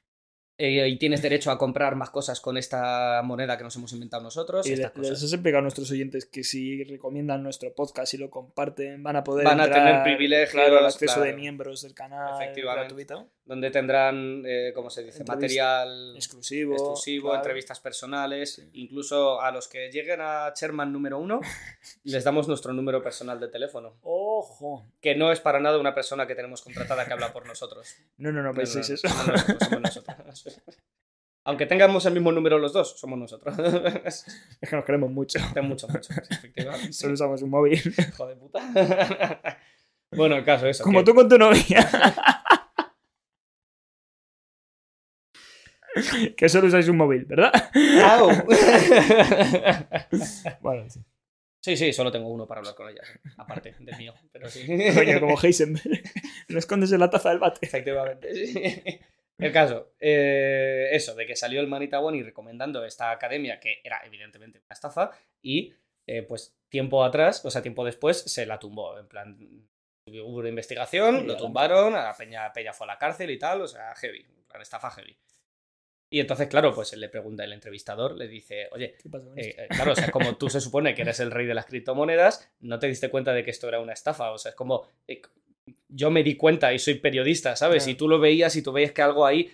Eh, y tienes derecho a comprar más cosas con esta moneda que nos hemos inventado nosotros. Y estas le- les cosas. has explicado a nuestros oyentes que si recomiendan nuestro podcast y lo comparten, van a poder. Van a entrar, tener privilegios, Claro, el acceso claro. de miembros del canal gratuito, Donde tendrán, eh, ¿cómo se dice? Entrevista- Material exclusivo. exclusivo, claro. entrevistas personales. Sí. Incluso a los que lleguen a Sherman número uno, les damos nuestro número personal de teléfono. Ojo. Que no es para nada una persona que tenemos contratada que habla por nosotros. No, no, no No, penséis no, eso. no, nosotros, somos nosotros. Aunque tengamos el mismo número los dos, somos nosotros. Es que nos queremos mucho. Mucho, mucho, efectivamente. Solo usamos un móvil. Hijo de puta. bueno, el caso es eso. Como que- tú con tu novia. que solo usáis un móvil, ¿verdad? Bueno, sí. Sí, sí, solo tengo uno para hablar con ella, aparte del mío, pero sí. Coño, como Heisenberg. No escondes en la taza del bate. Efectivamente, sí. El caso, eh, eso, de que salió el Manita Boni recomendando esta academia, que era evidentemente una estafa, y eh, pues tiempo atrás, o sea, tiempo después, se la tumbó. En plan, hubo una investigación, lo tumbaron, a la peña, peña fue a la cárcel y tal, o sea, heavy, plan, estafa heavy. Y entonces, claro, pues él le pregunta, el entrevistador le dice, oye, ¿Qué pasa con eh, eh, claro, o sea, como tú se supone que eres el rey de las criptomonedas, no te diste cuenta de que esto era una estafa. O sea, es como. eh, yo me di cuenta y soy periodista, ¿sabes? Claro. Y tú lo veías y tú veías que algo ahí.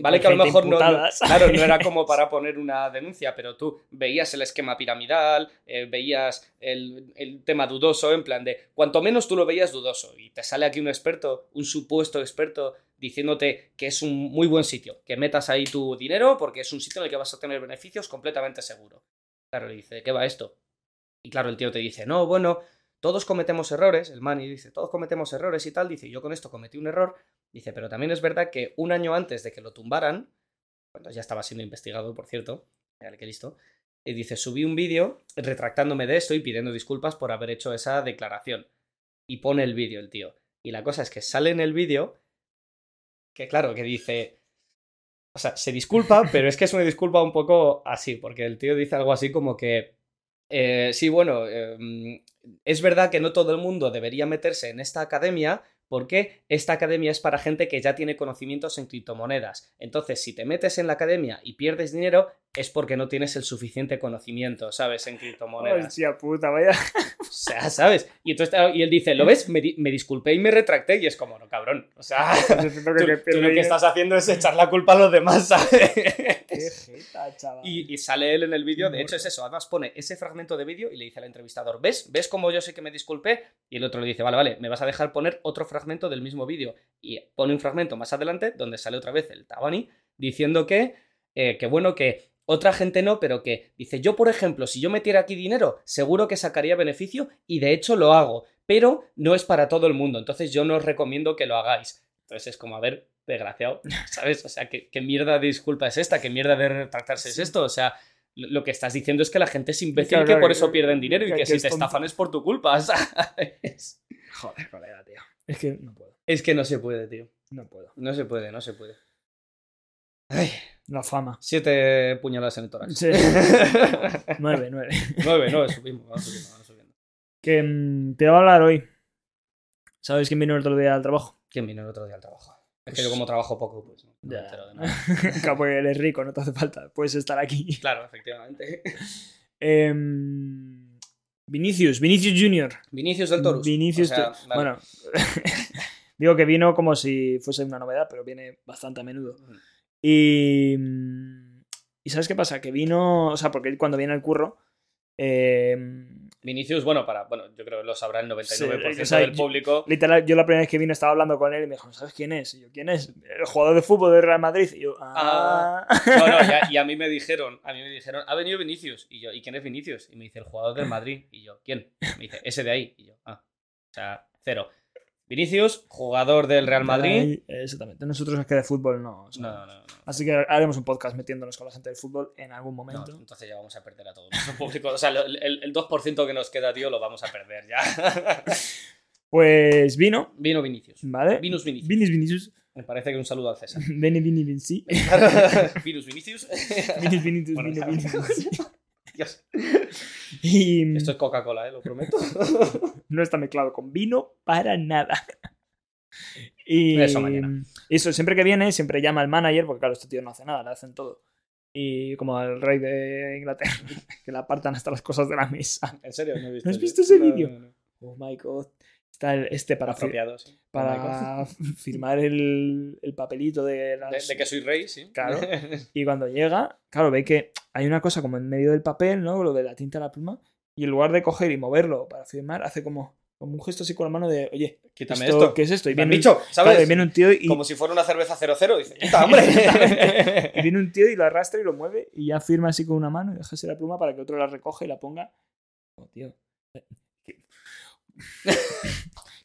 Vale, que a lo mejor no. Claro, no era como para poner una denuncia, pero tú veías el esquema piramidal, eh, veías el, el tema dudoso, en plan de. Cuanto menos tú lo veías dudoso. Y te sale aquí un experto, un supuesto experto, diciéndote que es un muy buen sitio, que metas ahí tu dinero porque es un sitio en el que vas a tener beneficios completamente seguro. Claro, le dice, ¿de qué va esto? Y claro, el tío te dice, no, bueno, todos cometemos errores, el Manny dice, todos cometemos errores y tal, dice, yo con esto cometí un error, dice, pero también es verdad que un año antes de que lo tumbaran, cuando ya estaba siendo investigado, por cierto, mira que listo, y dice, subí un vídeo retractándome de esto y pidiendo disculpas por haber hecho esa declaración. Y pone el vídeo el tío. Y la cosa es que sale en el vídeo que claro, que dice... O sea, se disculpa, pero es que es una disculpa un poco así, porque el tío dice algo así como que... eh, sí, bueno, eh, es verdad que no todo el mundo debería meterse en esta academia porque esta academia es para gente que ya tiene conocimientos en criptomonedas. Entonces, si te metes en la academia y pierdes dinero, es porque no tienes el suficiente conocimiento, ¿sabes? En criptomonedas. Hostia puta, vaya. O sea, ¿sabes? Y, entonces, y él dice, ¿lo ves? Me, di- me disculpé y me retracté y es como, no, cabrón. O sea, tú, que tú pierde lo que estás haciendo es echar la culpa a los demás, ¿sabes? Qué jeta, chaval. Y, y sale él en el vídeo, de hecho es eso, además pone ese fragmento de vídeo y le dice al entrevistador, ¿ves? ¿Ves cómo yo sé que me disculpé? Y el otro le dice, vale, vale, me vas a dejar poner otro fragmento del mismo vídeo. Y pone un fragmento más adelante donde sale otra vez el Tabani diciendo que, eh, que bueno, que otra gente no, pero que dice, yo por ejemplo, si yo metiera aquí dinero, seguro que sacaría beneficio y de hecho lo hago, pero no es para todo el mundo, entonces yo no os recomiendo que lo hagáis. Entonces es como, a ver, desgraciado, ¿sabes? O sea, ¿qué, qué mierda de disculpa es esta? ¿Qué mierda de retractarse es esto? O sea, lo que estás diciendo es que la gente es imbécil Claro, que por eso pierden dinero y que- que, que si es te tonto. estafan es por tu culpa, ¿sabes? Joder, colega, tío. Es que no puedo. Es que no se puede, tío. No puedo. No se puede, no se puede. Ay, La fama. siete puñaladas en el tórax. Sí. nueve, nueve. nueve, nueve, subimos, vamos subiendo, vamos subiendo. Que mm, te voy a hablar hoy. ¿Sabes quién vino el otro día al trabajo? ¿Quién vino el otro día al trabajo? Es que Pues- yo como trabajo poco, pues no me entero de nada. Claro, porque eres rico, no te hace falta. Puedes estar aquí. Claro, efectivamente. Em, Vinicius, Vinicius Junior. Vinicius del Torus. Vinicius. O sea, Tu- vale. Bueno, digo que vino como si fuese una novedad, pero viene bastante a menudo. Y. mm, ¿Y sabes qué pasa? Que vino. O sea, porque él cuando viene al curro. eh, Vinicius, bueno, para, bueno, yo creo que lo sabrá el 99% Sí, o sea, del yo- público. Literal, yo la primera vez que vine estaba hablando con él y me dijo, ¿sabes quién es? Y yo, ¿quién es? El jugador de fútbol del Real Madrid. Y yo, ah. No, no, y a, y a mí me dijeron, a mí me dijeron, ha venido Vinicius. Y yo, ¿y quién es Vinicius? Y me dice, el jugador del Madrid. Y yo, ¿quién? Me dice, ese de ahí. Y yo, ah. O sea, cero. Vinicius, jugador del Real Madrid. Ahí, Exactamente. Nosotros es que de fútbol no. o sea, No, no, no. Así que haremos un podcast metiéndonos con la gente del fútbol en algún No, momento. entonces ya vamos a perder a todo nuestro público. O sea, el, el 2% que nos queda, tío, lo vamos a perder ya. Pues vino, Vino Vinicius. ¿vale? Vinus Vinicius. Vinis Vinicius. Me parece que un saludo al César. Veni, Vini, Vinci. Vinus Vinicius. Vinis, Vinicius, Bueno. Vinicius. Y Esto es Coca-Cola, ¿eh? Lo prometo. no está mezclado con vino para nada. Y Eso mañana. eso, siempre que viene, siempre llama al manager, porque claro, este tío no hace nada, le hacen todo. Y como al rey de Inglaterra, que le apartan hasta las cosas de la mesa. En serio, no he visto. ¿No has visto ese No, vídeo? no. Oh my god. Está el- este para, fir- Apropiado, sí. para firmar el, el papelito de las... de que soy rey, sí. Claro. Y cuando llega, claro, ve que hay una cosa como en medio del papel, ¿no? Lo de la tinta a la pluma. Y en lugar de coger y moverlo para firmar, hace como, como un gesto así con la mano de, oye, Quítame ¿esto, esto. ¿qué es esto? Y viene, un- dicho, ¿sabes? claro, y viene un tío y, Como si fuera una cerveza 00. Dice, quita, hombre. y viene un tío y lo arrastra y lo mueve y ya firma así con una mano y deja así la pluma para que otro la recoja y la ponga. Oh, tío.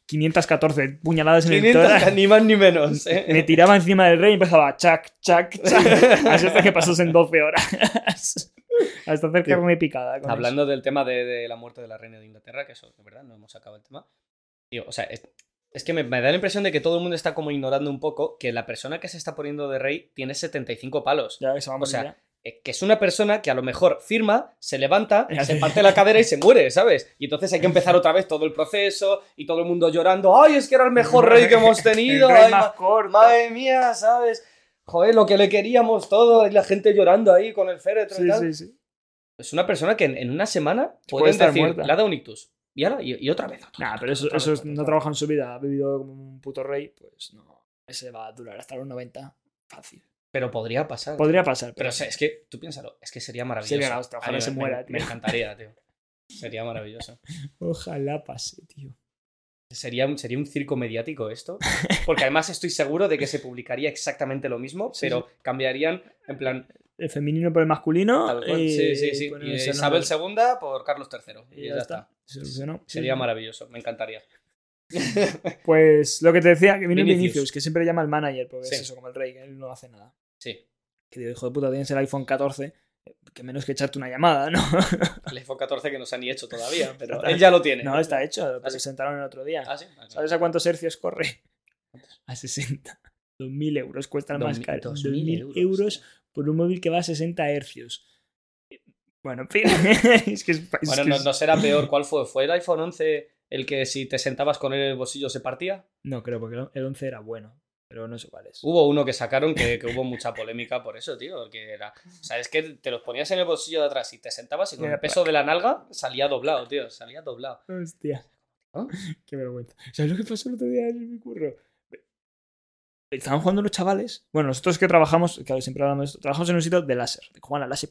514 puñaladas en el 500, tórax. ni más ni menos. ¿eh? Me tiraba encima del rey y empezaba chac, chac, chac. Así hasta que pasó en 12 horas. hasta hacer carne picada. con Hablando del tema de, de la muerte de la reina de Inglaterra, que eso, de verdad, no hemos acabado el tema. O sea, es, es que me, me da la impresión de que todo el mundo está como ignorando un poco que la persona que se está poniendo de rey tiene 75 palos. eso. Ya que se va a O sea, ya. Eh, Que es una persona que a lo mejor firma, se levanta, se parte la cadera y se muere, ¿sabes? Y entonces hay que empezar otra vez todo el proceso y todo el mundo llorando. ¡Ay, es que era el mejor rey que hemos tenido! El rey ay, más ma- corto. ¡Madre mía! ¿Sabes? Joder, lo que le queríamos todo y la gente llorando ahí con el féretro y Sí, tal. sí, sí. Es una persona que en, en una semana Puede estar decir, muerta. le ha dado un ictus. Y ahora, y, y otra vez. otra Nah, pero eso, otra eso vez, es- otra no trabaja en su vida. Ha vivido como un puto rey. Pues no. Ese va a durar hasta los 90. Fácil. Pero podría pasar. Podría pasar. Pero o sea, es que, tú piénsalo, es que sería maravilloso. Sería hostia, ojalá se me- muera, tío. me encantaría, tío. Sería maravilloso. Ojalá pase, tío. Sería un, sería un circo mediático esto. Porque además estoy seguro de que se publicaría exactamente lo mismo, Sí, pero cambiarían en plan. El femenino por el masculino. y sí, sí, sí. Y Isabel. II por Carlos III. Y, ya, está. Sí, Sería maravilloso, me encantaría. Pues lo que te decía, que viene Vinicius. Vinicius, que siempre llama al manager, porque Sí. es eso, como el rey, que él no hace nada. Sí. Que digo, hijo de puta, tienes el iPhone 14, que menos que echarte una llamada, ¿no? El iPhone 14 que no se han ni hecho todavía, pero él ya lo tiene. No, está hecho, lo ¿Ah, presentaron el otro día. Ah, sí. Ah, ¿Sabes a cuántos hercios corre? A 60. 2.000 euros cuesta el Dos más caro. dos 2.000 mil euros, euros, por un móvil que va a 60 hercios. Bueno, en fin. es que es, es Bueno, que no, no será peor. ¿Cuál fue? ¿Fue el iPhone 11 el que si te sentabas con él en el bolsillo se partía? No, creo, porque el 11 era bueno. Pero no sé cuál es. Hubo uno que sacaron que, que hubo mucha polémica por eso, tío. Porque era. O sea, es que te los ponías en el bolsillo de atrás y te sentabas y con el peso de la nalga salía doblado, tío. Salía doblado. Hostia. ¿Ah? Qué vergüenza. ¿Sabes lo que pasó el otro día en mi curro? Estaban jugando los chavales. Bueno, nosotros que trabajamos, claro, siempre hablamos de esto, trabajamos en un sitio de láser, de juegan al láser.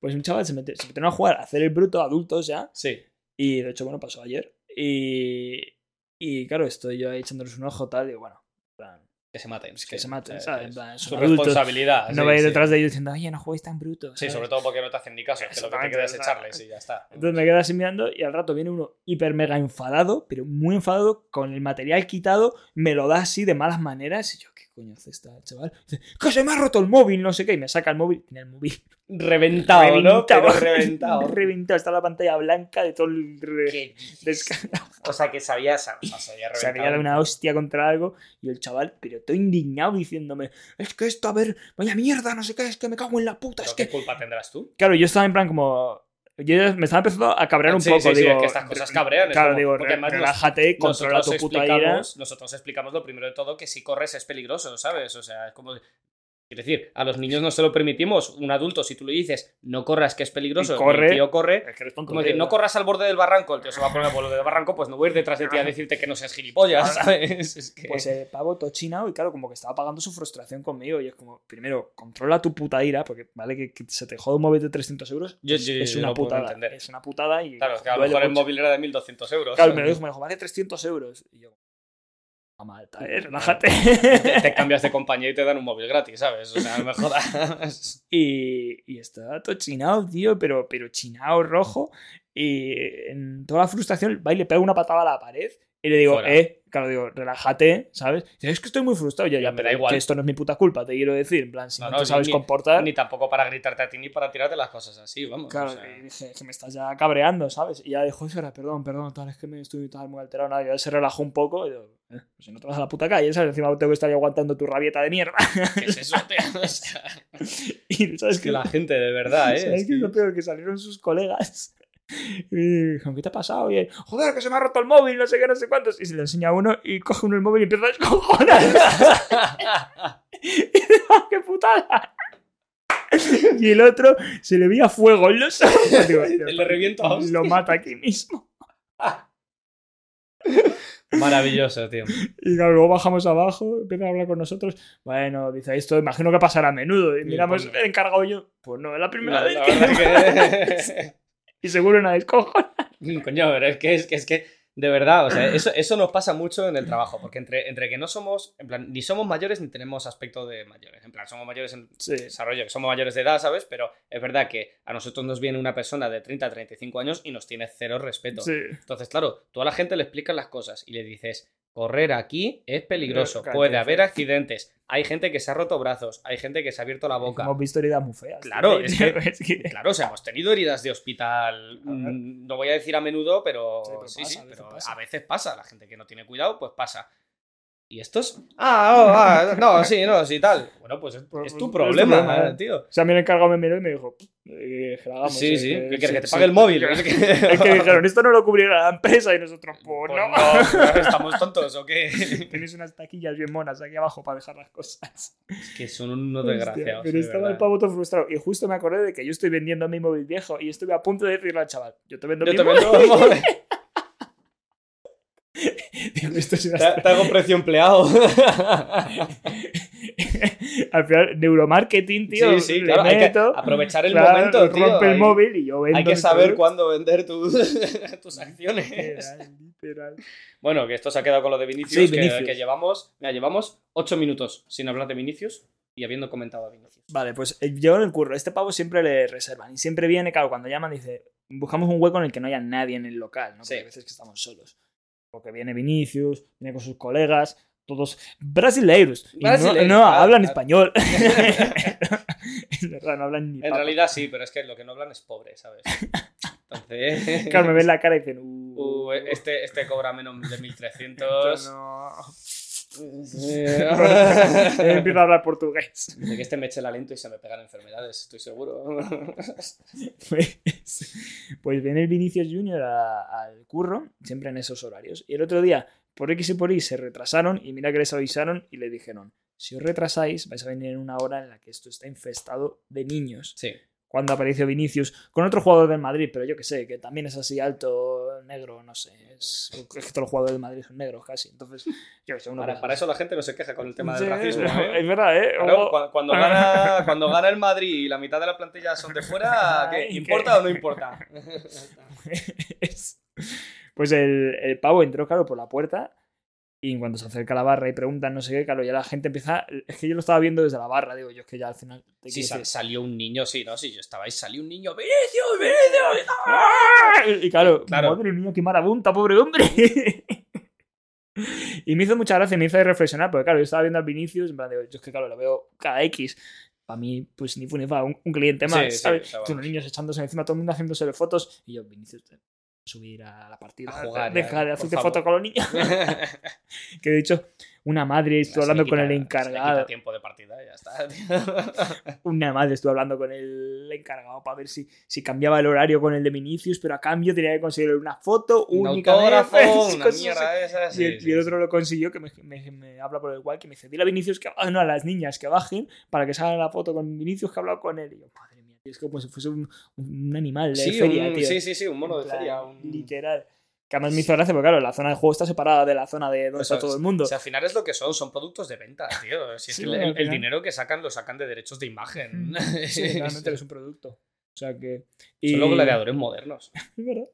Pues un chaval se mete, se metieron a jugar, a hacer el bruto, adultos ya. Sí. Y de hecho, bueno, pasó ayer. Y, y claro, estoy yo ahí echándoles un ojo tal, y bueno, plan, Que se maten. que se maten, ¿sabes? Es Su adultos. responsabilidad. no sí, vais sí. detrás de ellos diciendo, oye, no juguéis tan bruto. Sí, sobre todo porque no te hacen ni caso. Es que lo que te queda es echarles y ya está. Entonces me quedo así mirando y al rato viene uno hiper mega enfadado, pero muy enfadado, con el material quitado, me lo da así de malas maneras y yo, ¿qué coño hace esta chaval? Dice, que se me ha roto el móvil, no sé qué, y me saca el móvil, tiene el móvil Reventado, ¿no? Pero reventado. reventado, está la pantalla blanca de todo el... re-. O sea, que sabía, o sea, se había Se había reventado. dado una hostia contra algo y el chaval, pero todo indignado diciéndome, es que esto, a ver, vaya mierda, no sé qué, es que me cago en la puta, ¿Pero es qué que... culpa tendrás tú? Claro, yo estaba en plan como... Yo me estaba empezando a cabrear un Sí, poco, sí, sí, digo... es que estas cosas cabrean, Claro, como- digo, porque re- además nos- relájate, controla tu puta ira. nosotros explicamos lo primero de todo que si corres es peligroso, ¿sabes? O sea, es como Es decir, a los niños no se lo permitimos. Un adulto, si tú le dices no corras, que es peligroso, Y corre. el tío corre. Es que eres tonto, Como decir, no corras al borde del barranco, el tío se va a poner al borde del barranco, pues no voy a ir detrás de ti a decirte que no seas gilipollas, ¿sabes? Es que- Pues el pavo tochinao y claro, como que estaba pagando su frustración conmigo. Y es como, primero, controla tu puta ira, porque vale que, que se te jode un móvil de 300 euros. Yo- es- yo- es yo una putada. entender. Es una putada y. Claro, es que a lo mejor el móvil era de 1200 euros. Claro, me lo dijo, me dijo, vale 300 euros. Y yo, a malta, eh, relájate. te, te cambias de compañía y te dan un móvil gratis, ¿sabes? O sea, no me jodas. Y, y estaba todo chinado, tío, pero, pero chinado rojo. Y en toda la frustración va y le pega una patada a la pared. Y le digo, Fuera. eh, claro, digo, relájate, ¿sabes? Dice, es que estoy muy frustrado. Ya, ya, me da pero igual. que esto no es mi puta culpa, te quiero decir. En plan, si No, no, no, te sabes ni- comportar. Ni tampoco para gritarte a ti ni para tirarte las cosas así, vamos. Claro, o sea. y dije, que me estás ya cabreando, ¿sabes? Y ya dijo, era, perdón, perdón, tal, es que me estoy tal, muy alterado. Nada, ya se relajó un poco. Y yo, eh, pues si no te vas a la puta calle, ¿sabes? Encima tengo que estar aguantando tu rabieta de mierda. ¿Qué es eso, tío? O sea, y sabes es que la gente, de verdad, ¿eh? ¿Sabes Es qué es que- lo peor? Que salieron sus colegas. ¿Qué te ha pasado? Y joder, que se me ha roto el móvil, no sé qué, no sé cuántos. Y se le enseña a uno y coge uno el móvil y empieza a descojonar. "Ah, ¡qué putada! Y el otro se le veía fuego en los ojos. Digo, "Tío, Le reviento a hostias". Lo mata aquí mismo. Maravilloso, tío. Y claro, luego bajamos abajo, empieza a hablar con nosotros. Bueno, dice esto, imagino que pasará a menudo. Y miramos pues- encargado yo, pues no, es la primera La, vez la que... Y seguro una descojona. que. Coño, pero es que es que, es que de verdad, o sea, eso, eso nos pasa mucho en el trabajo, porque entre, entre que no somos, en plan, ni somos mayores ni tenemos aspecto de mayores. En plan, somos mayores en Sí. desarrollo, que somos mayores de edad, ¿sabes? Pero es verdad que a nosotros nos viene una persona de 30 a 35 años y nos tiene cero respeto. Sí. Entonces, claro, tú a la gente le explicas las cosas y le dices, correr aquí es peligroso, puede haber accidentes, hay gente que se ha roto brazos, hay gente que se ha abierto la boca. Hemos visto heridas muy feas. Claro, es que- Es que- Claro, o sea, hemos tenido heridas de hospital, mm, no voy a decir a menudo, pero Sí, pero sí, pasa, sí, a veces pero pasa. a veces pasa, la gente que no tiene cuidado, pues pasa. ¿Y estos? Ah, oh, ah, no, sí, no, sí, tal. Bueno, pues es, Pues- es tu es tu problema, problema, eh, tío. O sea, a mí el encargado me miró y me dijo eh, que la hagamos. Sí, eh, sí, ¿qué sí, quieres? Que te sí. pague el móvil. Es que, que- es que dijeron, esto no lo cubrirá la empresa y nosotros, pues, Pues no. no, ¿estamos tontos o qué? Tenéis unas taquillas bien monas aquí abajo para dejar las cosas. Es que son unos desgraciados. pero de estaba verdad. el pavo todo frustrado. Y justo me acordé de que yo estoy vendiendo mi móvil viejo y estuve a punto de decirle al chaval, yo te vendo Yo mi te móvil. vendo el móvil. Digo, esto es una Te te hago precio empleado. Al final, neuromarketing, tío. sí, sí, claro. Hay que meto, aprovechar el claro, momento, tío. Rompe el hay- móvil y yo vendo. Hay que saber cuándo vender tus, tus acciones. Literal, literal. Bueno, que esto se ha quedado con lo de Vinicius, Sí, que, Vinicius. que llevamos, mira, llevamos 8 minutos sin hablar de Vinicius y habiendo comentado a Vinicius. Vale, pues eh, yo en el curro, este pavo siempre le reservan. Y siempre viene, claro, cuando llaman dice, buscamos un hueco en el que no haya nadie en el local, ¿no? Porque Sí. hay veces que estamos solos. Porque viene Vinicius, viene con sus colegas, todos brasileiros. Y no- Brasileiros, no, claro, hablan claro. español. es verdad, no hablan ni En papa. realidad sí, pero es que lo que no hablan es pobre, ¿sabes? Entonces... Claro, me ven la cara y dicen, uh, Uh, este, este cobra menos de 1300. no. Eh, Empiezo a hablar portugués. De que este me eche la lento y se me pegan enfermedades, estoy seguro. Pues, pues viene el Vinicius Junior al curro, siempre en esos horarios. Y el otro día, por X y por Y, se retrasaron y mira que les avisaron y le dijeron, si os retrasáis, vais a venir en una hora en la que esto está infestado de niños. Sí. Cuando apareció Vinicius con otro jugador del Madrid, pero yo que sé, que también es así alto, negro, no sé. Es, es que todos los jugadores del Madrid son negros casi. Entonces, yo que sé, uno Para, eso la gente no se queja con el tema del Sí, racismo. ¿eh? Es verdad, ¿eh? Claro, O- cu- cuando, gana, cuando gana el Madrid y la mitad de la plantilla son de fuera, ¿qué? ¿importa ¿qué? o no importa? Es- Pues el, el pavo entró, claro, por la puerta y en cuanto se acerca a la barra y preguntan no sé qué, claro, ya la gente empieza... Es que yo lo estaba viendo desde la barra, digo, yo es que ya al final... Sí, sal- salió un niño, sí, ¿no? Sí, yo estaba ahí, salió un niño, ¡Vinicius, Vinicius! ¡Ah! Y claro, Claro. madre mía, qué marabunta, pobre hombre. y me hizo mucha gracia, me hizo reflexionar, porque claro, yo estaba viendo al Vinicius, en plan, digo, yo es que claro, lo veo cada X. Para mí, pues ni fu ni fa, un, un cliente más, Sí, sí, ¿sabes? o sea, Tú, los niños echándose encima, todo el mundo haciéndose fotos, y yo, Vinicius, subir a la partida, A jugar, deja ya, de hacerte fotos con los niños. que de hecho, Una madre estuvo hablando con el encargado. tiempo de partida y ya está. tío. Una madre estuvo hablando con el encargado para ver si, si cambiaba el horario con el de Vinicius, pero a cambio tenía que conseguir una foto, Un única autógrafo, vez, una cosas así. mierda esa. Y el, sí, y el sí. otro lo consiguió, que me, me- me habla por el cual, que me dice, dile a Vinicius que ah, no, a las niñas que bajen para que salga la foto con Vinicius que ha hablado con él. Y yo, madre es como si fuese un, un animal de Sí, feria, un- tío. sí, sí, sí, un mono de plan, feria. un- Literal. Que además me hizo gracia, porque claro, la zona de juego está separada de la zona de donde Eso está todo es. el mundo. O sea, al final es lo que son, son productos de venta, tío. Si es Sí, que el, dinero que sacan lo sacan de derechos de imagen. Sí, realmente eres un producto. O sea que. Son los gladiadores modernos. Es verdad.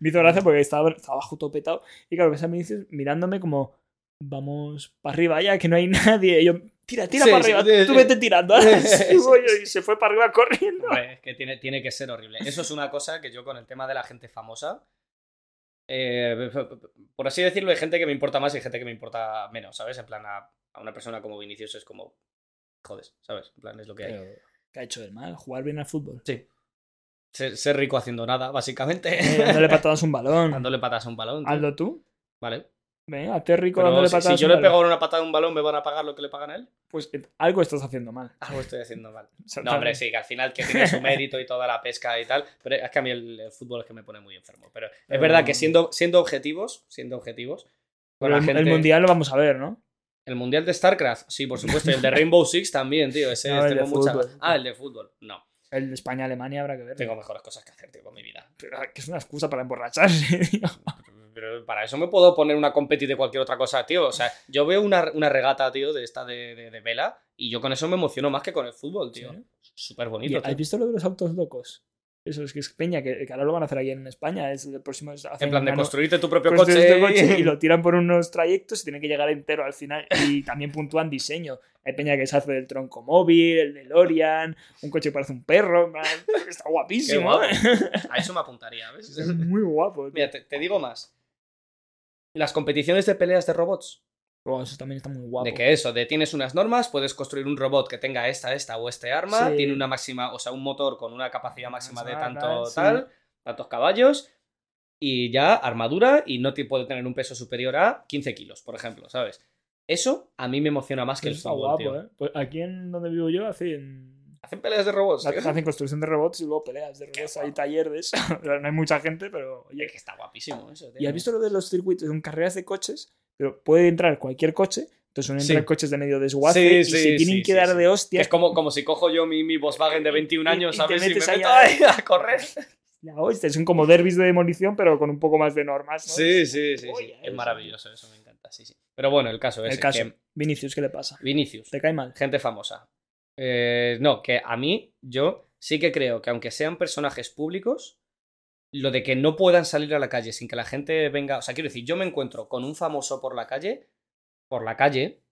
Me hizo gracia porque estaba, estaba abajo todo petado. Y claro, ves a Vinicius mirándome como, vamos para arriba ya, que no hay nadie. Y yo, tira, tira Sí, para arriba, sí, tú vete tirando. Sí, y, se fue para arriba corriendo. Hombre, es que tiene, tiene que ser horrible. Eso es una cosa que yo con el tema de la gente famosa. eh, por así decirlo, hay gente que me importa más y hay gente que me importa menos, ¿sabes? En plan, a, a una persona como Vinicius es como. Jodes, ¿sabes? En plan, es lo que hay. Pero, ¿Qué ha hecho del mal? Jugar bien al fútbol. Sí. Ser, ser rico haciendo nada, básicamente. Eh, dándole patadas a un balón. Dándole patas a un balón. tío. Hazlo tú. Vale. Rico Pero dándole si, patadas si a yo le pego una patada a un balón, ¿me van a pagar lo que le pagan a él? Pues eh, algo estás haciendo mal. Algo estoy haciendo mal. No, hombre, sí, que al final que tiene su mérito y toda la pesca y tal. Pero es que a mí el, el fútbol es que me pone muy enfermo. Pero es Pero- verdad que siendo, siendo objetivos, siendo objetivos, Pero el, gente- el mundial lo vamos a ver, ¿no? El mundial de StarCraft, sí, por supuesto. Y el de Rainbow Six también, tío. Ese No, tengo mucha-. Ah, el de fútbol. No. El de España-Alemania habrá que ver. Tengo mejores cosas que hacer, tío, con mi vida. Pero que es una excusa para emborracharse, tío. Pero para eso me puedo poner una competi de cualquier otra cosa, tío. O sea, yo veo una, una regata, tío, de esta de, de- de vela y yo con eso me emociono más que con el fútbol, tío. Súper bonito. ¿Has visto lo de los autos locos? Eso es que es Peña, que, que ahora lo van a hacer aquí en España. Es el próximo. En plan de construirte tu propio coche. coche y lo tiran por unos trayectos y tienen que llegar entero al final. Y también puntúan diseño. Hay Peña que se hace del tronco móvil, el DeLorean, un coche que parece un perro. plan, Está guapísimo. ¿eh? A eso me apuntaría, ¿ves? Es muy guapo. tío. Mira, te, te digo más. Las competiciones de peleas de robots. Eso también está muy guapo. De que eso, de tienes unas normas, puedes construir un robot que tenga esta, esta o este arma, Sí. tiene una máxima, o sea, un motor con una capacidad máxima de Máxima, tanto sí. tal, tantos caballos, y ya armadura, y no te puede tener un peso superior a 15 kilos, por ejemplo, ¿sabes? Eso a mí me emociona más que el está fútbol, guapo, tío. ¿eh? Pues aquí en donde vivo yo hacen, Hacen peleas de robots, hacen construcción de robots y luego peleas de robots. Hay taller de eso. no hay mucha gente, pero oye. Es que está guapísimo eso, tío. ¿Y has visto lo de los circuitos? Son carreras de coches, pero puede entrar cualquier coche. Entonces Sí. entrar coches de medio desguace Sí, y sí, se tienen que dar de hostia. es como, como si cojo yo mi, mi Volkswagen de 21 Y- años, y te ¿sabes? Y, me metes meto ahí ahí a correr. La hostia, son como derbis de demolición, pero con un poco más de normas. ¿no? Sí, sí, sí. Oye, Es maravilloso, eso me encanta, sí, sí. Pero bueno, el caso es El caso. que Vinicius, ¿qué le pasa? Vinicius, ¿Te cae mal? gente famosa. Eh, no, que a mí, yo sí que creo que aunque sean personajes públicos, lo de que no puedan salir a la calle sin que la gente venga. O sea, quiero decir, yo me encuentro con un famoso por la calle, por la calle,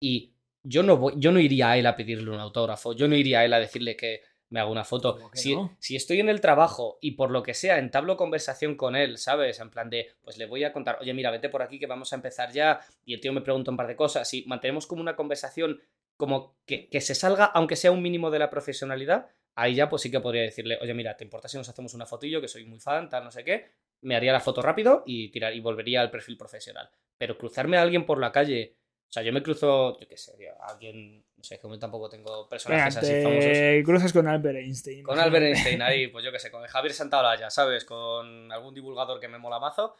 y yo no voy, yo no iría a él a pedirle un autógrafo, yo no iría a él a decirle que me haga una foto. ¿Cómo que Si, no? si estoy en el trabajo y por lo que sea entablo conversación con él, ¿sabes? En plan de, pues le voy a contar, oye, mira, vete por aquí que vamos a empezar ya, y el tío me pregunta un par de cosas, y mantenemos como una conversación como que, que se salga, aunque sea un mínimo de la profesionalidad, ahí ya pues sí que podría decirle, oye, mira, ¿te importa si nos hacemos una fotillo? Que soy muy fan, tal, no sé qué. Me haría la foto rápido y tirar y volvería al perfil profesional. Pero cruzarme a alguien por la calle, o sea, yo me cruzo, yo qué sé, tío, alguien, no sé, como tampoco tengo personajes así famosos. te cruzas con Albert Einstein. Con. Albert Einstein ahí, pues yo qué sé, con Javier Santaolalla, ¿sabes? Con algún divulgador que me mola mazo.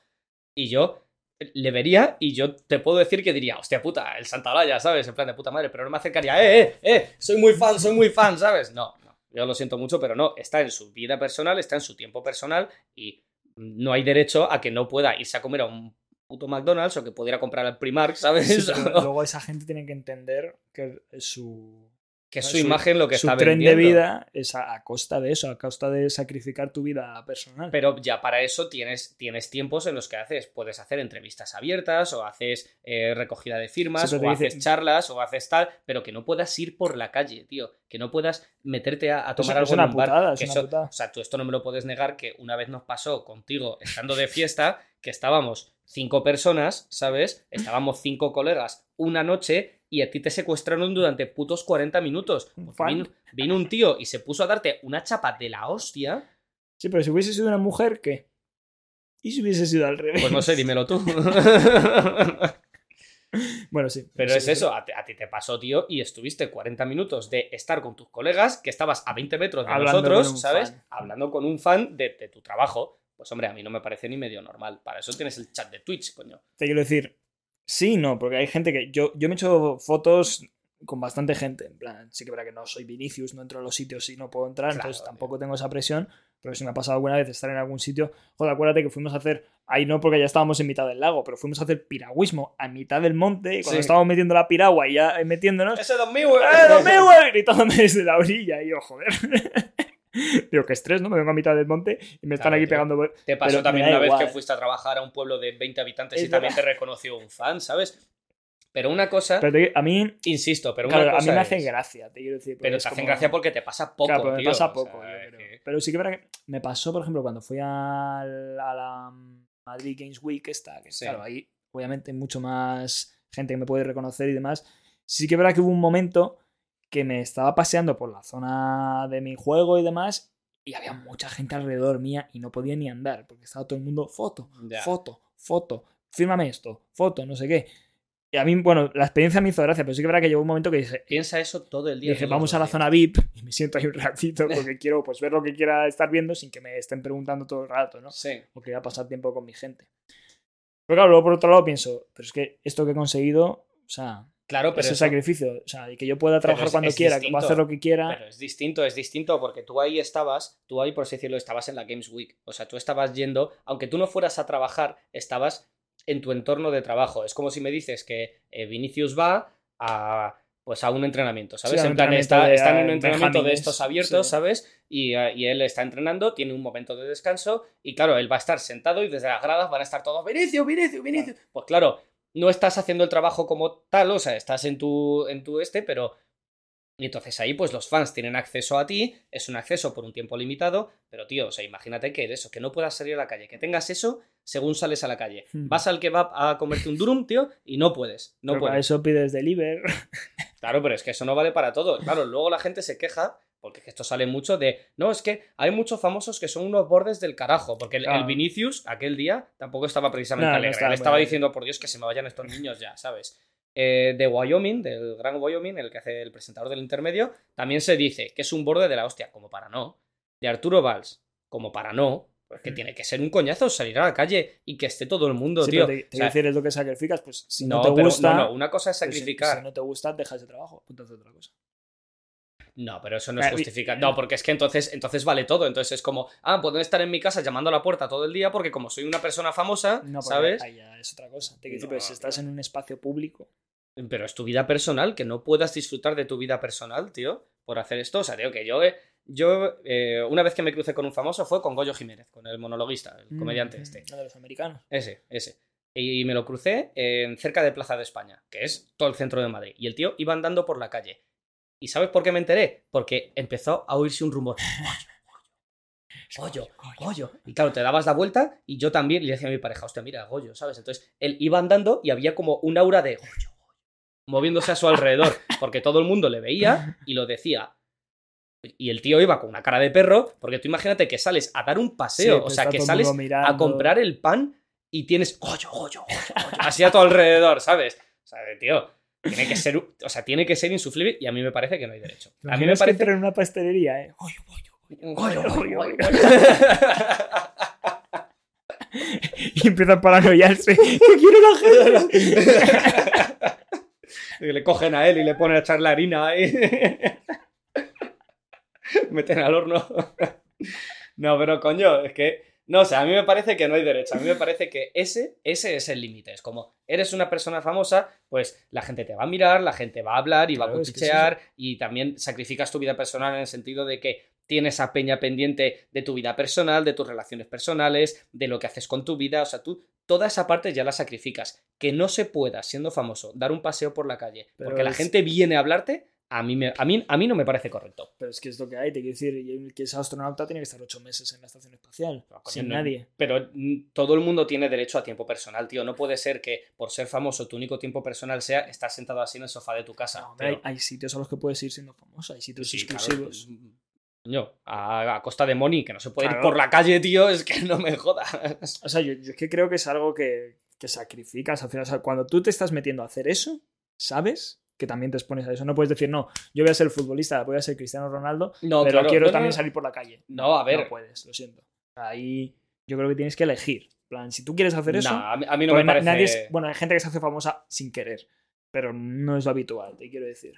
Y yo le vería y yo te puedo decir que diría, hostia puta, el Santaolalla, ¿sabes? En plan de puta madre, pero no me acercaría, eh, eh, eh, soy muy fan, soy muy fan, ¿sabes? No, no, yo lo siento mucho, pero no, está en su vida personal, está en su tiempo personal y no hay derecho a que no pueda irse a comer a un puto McDonald's o que pudiera comprar al Primark, ¿sabes? Sí, pero luego esa gente tiene que entender que su, que es su- su imagen lo que su está tren vendiendo. de vida es a, a costa de eso, a costa de sacrificar tu vida personal. Pero ya para eso tienes, tienes tiempos en los que haces, puedes hacer entrevistas abiertas o haces eh, recogida de firmas o haces charlas o haces tal, pero que no puedas ir por la calle, tío. Que no puedas meterte a, a tomar es algo en un bar. putada, es que una eso- putada. O sea, tú esto no me lo puedes negar que una vez nos pasó contigo estando de fiesta que estábamos cinco personas, ¿sabes? Estábamos cinco colegas una noche y a ti te secuestraron durante putos 40 minutos. Fan. Vino, vino un tío y se puso a darte una chapa de la hostia. Sí, pero si hubiese sido una mujer, ¿qué? ¿Y si hubiese sido al revés? Pues no sé, dímelo tú. Bueno, sí. Pero sí, es eso, a, ti- a ti te pasó, tío, y estuviste 40 minutos de estar con tus colegas, que estabas a 20 metros de Hablando nosotros, ¿sabes? fan. Hablando con un fan de, de tu trabajo. Pues hombre, a mí no me parece ni medio normal. Para eso tienes el chat de Twitch, coño. Te quiero decir, sí, no, porque hay gente que. Yo, yo me he hecho fotos con bastante gente. En plan, sí que verá que no soy Vinicius, no entro a los sitios y no puedo entrar, Claro, entonces tío. tampoco tengo esa presión. Pero sí me ha pasado alguna vez estar en algún sitio. Joder, acuérdate que fuimos a hacer. Ahí no, porque ya estábamos en mitad del lago, pero fuimos a hacer piragüismo a mitad del monte. Y cuando Sí. estábamos metiendo la piragua y ya eh, metiéndonos. ¡Ese 2000, ¡Eh, los míos, güey! Gritándome desde la orilla. Y yo, joder. Digo, qué estrés, ¿no? Me vengo a mitad del monte y me están Claro, aquí pegando. Te pasó Pero también una vez igual. que fuiste a trabajar a un pueblo de 20 habitantes Es y también verdad. te reconoció un fan, ¿sabes? Pero una cosa, Pero te- a mí, insisto, pero claro, una a cosa mí me hace es- gracia, te quiero decir. Pero te hacen como- gracia porque te pasa poco, Claro, pero me tío, pasa o poco, sea, yo creo. que- Pero sí que verdad que me pasó, por ejemplo, cuando fui a la, a la Madrid Games Week esta, que Sí. claro, ahí obviamente mucho más gente que me puede reconocer y demás. Sí que verdad que hubo un momento que me estaba paseando por la zona de mi juego y demás y había mucha gente alrededor mía y no podía ni andar porque estaba todo el mundo foto, Ya. foto, foto, fírmame esto, foto, no sé qué. Y a mí, bueno, la experiencia me hizo gracia, pero sí que verdad que llegó un momento que dije, Piensa eso todo el día. Dije, vamos a la días. zona VIP y me siento ahí un ratito porque quiero pues ver lo que quiera estar viendo sin que me estén preguntando todo el rato, ¿no? Sí. Porque voy a pasar tiempo con mi gente. Pero claro, luego por otro lado pienso, pero es que esto que he conseguido, o sea, Claro, pero ese eso- sacrificio, o sea, y que yo pueda trabajar es- cuando es quiera, que distinto. pueda hacer lo que quiera. Pero es distinto, es distinto porque tú ahí estabas, tú ahí, por así decirlo, estabas en la Games Week. O sea, tú estabas yendo, aunque tú no fueras a trabajar, estabas en tu entorno de trabajo. Es como si me dices que eh, Vinicius va a pues a un entrenamiento, ¿sabes? Sí, en plan, está, de, está en un entrenamiento de estos abiertos, sí. ¿sabes? Y, eh, y él está entrenando, tiene un momento de descanso y claro, él va a estar sentado y desde las gradas van a estar todos, Vinicius, Vinicius, Vinicius. Pues claro, no estás haciendo el trabajo como tal, o sea, estás en tu, en tu este, pero y entonces ahí, pues los fans tienen acceso a ti, es un acceso por un tiempo limitado, pero tío, o sea, imagínate que eso, que no puedas salir a la calle, que tengas eso según sales a la calle. Hmm. Vas al kebab a comerte un durum, tío, y no puedes, no Pero para puedes. eso pides deliver. Claro, pero es que eso no vale para todo. Claro, luego la gente se queja, porque es que esto sale mucho de, no, es que hay muchos famosos que son unos bordes del carajo, porque el. Vinicius aquel día tampoco estaba precisamente No, no alegre, estaba él muy estaba diciendo, por Dios, que se me vayan estos niños ya, ¿sabes? Eh, de Wyoming, del Gran Wyoming, el que hace el presentador del intermedio, también se dice que es un borde de la hostia, como para no. De Arturo Valls, como para no. Pues que Mm. tiene que ser un coñazo salir a la calle y que esté todo el mundo, Sí, tío. pero te, te O quiero sea, decir, es lo que sacrificas, pues si no, no, te pero gusta. no, no, una cosa es pues, si- sacrificar. Si, no te gusta, dejas de trabajo. Punto de otra cosa. No, pero eso no es Eh, justificar. No, porque es que entonces, entonces vale todo. Entonces es como, ah, puedo estar en mi casa llamando a la puerta todo el día porque como soy una persona famosa, No, ¿sabes? ahí ya es otra cosa. Te quiero decir, pero si estás en un espacio público. Pero es tu vida personal, que no puedas disfrutar de tu vida personal, tío, por hacer esto. O sea, tío, que yo, eh, yo eh, una vez que me crucé con un famoso fue con Goyo Jiménez, con el monologuista, el comediante Mm, este. uno de los americanos. Ese, ese. Y me lo crucé en cerca de Plaza de España, que es todo el centro de Madrid. Y el tío iba andando por la calle. ¿Y sabes por qué me enteré? Porque empezó a oírse un rumor. Goyo, Goyo. Y claro, te dabas la vuelta y yo también y le decía a mi pareja, hostia, mira, Goyo, ¿sabes? Entonces él iba andando y había como un aura de Goyo, moviéndose a su alrededor, porque todo el mundo le veía y lo decía. Y el tío iba con una cara de perro, porque tú imagínate que sales a dar un paseo, Sí, o sea, que sales a comprar el pan y tienes Goyo, Goyo, Goyo, Goyo, así a tu alrededor, ¿sabes? O sea, tío, tiene que ser, o sea, tiene que ser insufrible y a mí me parece que no hay derecho. A mí me parece entra en una pastelería, ¿eh? Goyo. Goyo, Goyo, Goyo. Y empieza a paranoiarse. ¡Que quiero la gente! Y le cogen a él y le ponen a echar la harina ahí. Meten al horno. No, pero coño, es que. No, o sea, a mí me parece que no hay derecho. A mí me parece que ese, ese es el límite. Es como, eres una persona famosa, pues la gente te va a mirar, la gente va a hablar y va a es que es cuchichear y también sacrificas tu vida personal en el sentido de que tienes a peña pendiente de tu vida personal, de tus relaciones personales, de lo que haces con tu vida. O sea, tú toda esa parte ya la sacrificas. Que no se pueda, siendo famoso, dar un paseo por la calle Pero porque la gente viene a hablarte, a mí, me- a, mí, a mí no me parece correcto. Pero es que es lo que hay, te quiero decir. Que es astronauta tiene que estar ocho meses en la estación espacial. Coño, sin no- nadie. Pero todo el mundo tiene derecho a tiempo personal, tío. No puede ser que por ser famoso tu único tiempo personal sea estar sentado así en el sofá de tu casa. No, hombre, hay, sitios a los que puedes ir siendo famoso, hay sitios Sí, claro, exclusivos. pues, Coño, a, a costa de money, que no se puede ir Claro. por la calle, tío, es que no me jodas. O sea, yo, yo es que creo que es algo que que sacrificas. Al final, o sea, cuando tú te estás metiendo a hacer eso, sabes que también te expones a eso. No puedes decir, no, yo voy a ser futbolista, voy a ser Cristiano Ronaldo, No, pero claro, quiero no, también no. salir por la calle. No, a ver. No puedes, lo siento. Ahí yo creo que tienes que elegir. Plan, si tú quieres hacer eso, a mí, a mí no porque me parece. nadie es- bueno, hay gente que se hace famosa sin querer, pero no es lo habitual, te quiero decir.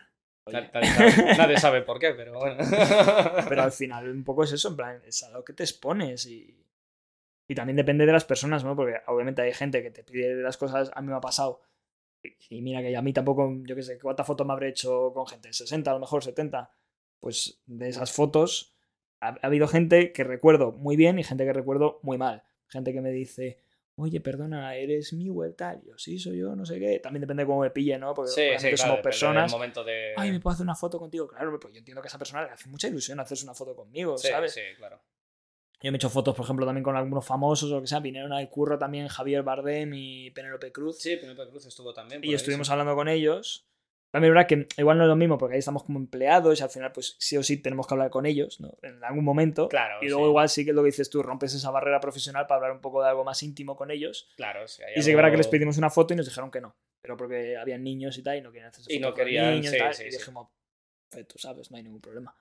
Nadie sabe por qué, pero bueno. pero al final un poco es eso, en plan, es a lo que te expones y, y también depende de las personas, ¿no? Porque obviamente hay gente que te pide las cosas, a mí me ha pasado, y mira que a mí tampoco, yo qué sé, ¿cuántas fotos me habré hecho con gente? 60, a lo mejor 70. Pues de esas fotos ha, ha habido gente que recuerdo muy bien y gente que recuerdo muy mal. Gente que me dice, oye, perdona, eres mi tal. Yo, sí, soy yo, no sé qué. También depende de cómo me pille, ¿no? Porque Sí, sí, claro, somos personas. momento de... Ay, ¿me puedo hacer una foto contigo? Claro, pues yo entiendo que a esa persona le hace mucha ilusión hacerse una foto conmigo, Sí, ¿sabes? sí, claro. Yo me he hecho fotos, por ejemplo, también con algunos famosos o lo que sea. Vinieron al curro también Javier Bardem y Penélope Cruz. Sí, Penélope Cruz estuvo también. por y ahí, estuvimos sí. hablando con ellos. También es verdad que igual no es lo mismo porque ahí estamos como empleados y al final pues sí o sí tenemos que hablar con ellos ¿no? en algún momento. Claro, y luego sí. igual sí que es lo que dices tú, rompes esa barrera profesional para hablar un poco de algo más íntimo con ellos. Claro, sí. Y sí que verdad que algo- les pedimos una foto y nos dijeron que no. Pero porque habían niños y tal y no querían hacerse Y no fotos querían, niños sí, y tal. y dijimos, perfecto, ¿sabes? No hay ningún problema.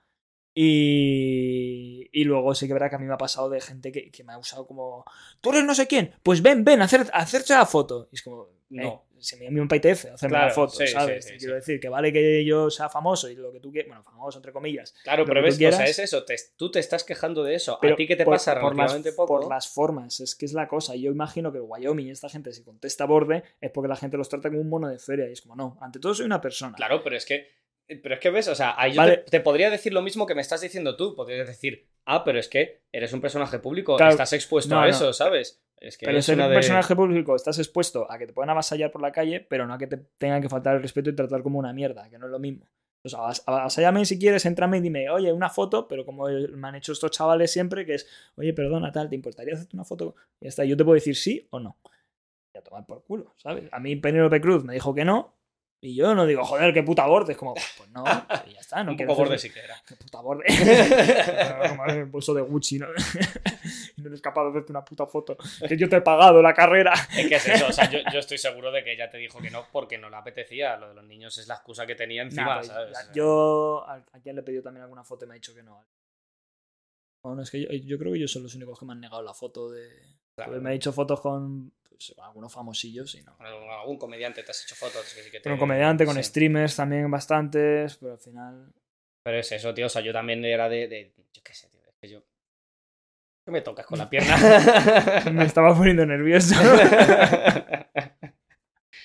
Y, y luego sí que verdad que a mí me ha pasado de gente que, que me ha usado como, tú eres no sé quién, pues ven, ven, hacer, hacerse la foto. Y es como, No. no, se me envía un PTF hacerme Claro, la foto, sí, ¿sabes? sí, Te sí. Quiero decir que vale que yo sea famoso y lo que tú quieras, bueno, famoso entre comillas. Claro, pero que ves, o sea, quieras. es eso, te- tú te estás quejando de eso. Pero ¿A ti qué te por- pasa por las, poco? Por las formas, es que es la cosa. Yo imagino que Wyoming, esta gente, si contesta a borde, es porque la gente los trata como un mono de feria. Y es como, no, ante todo soy una persona. Claro, pero es que. Pero es que ves, o sea, ahí yo Vale. te, te podría decir lo mismo que me estás diciendo tú. Podrías decir, ah, pero es que eres un personaje público, Claro. estás expuesto No, a no. eso, ¿sabes? Es que Pero ser un de- personaje público estás expuesto a que te puedan avasallar por la calle, pero no a que te tengan que faltar el respeto y tratar como una mierda, que no es lo mismo. O sea, avas- avasállame si quieres, entrame y dime, oye, una foto, pero como me han hecho estos chavales siempre, que es, oye, perdona, tal, ¿te importaría hacerte una foto? Y ya está, yo te puedo decir sí o no. Y a tomar por culo, ¿sabes? A mí Penélope Cruz me dijo que no, y yo no digo, joder, qué puta borde. Es como, pues no, y ya está, no un poco borde siquiera. Qué puta borde. como el bolso de Gucci, ¿no? y no eres capaz de hacerte una puta foto. Que yo te he pagado la carrera. Es que es eso, o sea, yo, yo estoy seguro de que ella te dijo que no porque no le apetecía. Lo de los niños es la excusa que tenía encima, Nah, pues, ¿sabes? Yo a, a quien le he pedido también alguna foto y me ha dicho que no. Bueno, es que yo, yo creo que ellos son los únicos que me han negado la foto de. Claro. Me ha dicho fotos con pues, algunos famosillos y no. Algún comediante te has hecho fotos. Que sí que te- Con un comediante, con sí. streamers también bastantes, pero al final. Pero es eso, tío. O sea, yo también era de. de- yo qué sé, tío. Es que yo. ¿Qué me tocas con la pierna? me estaba poniendo nervioso.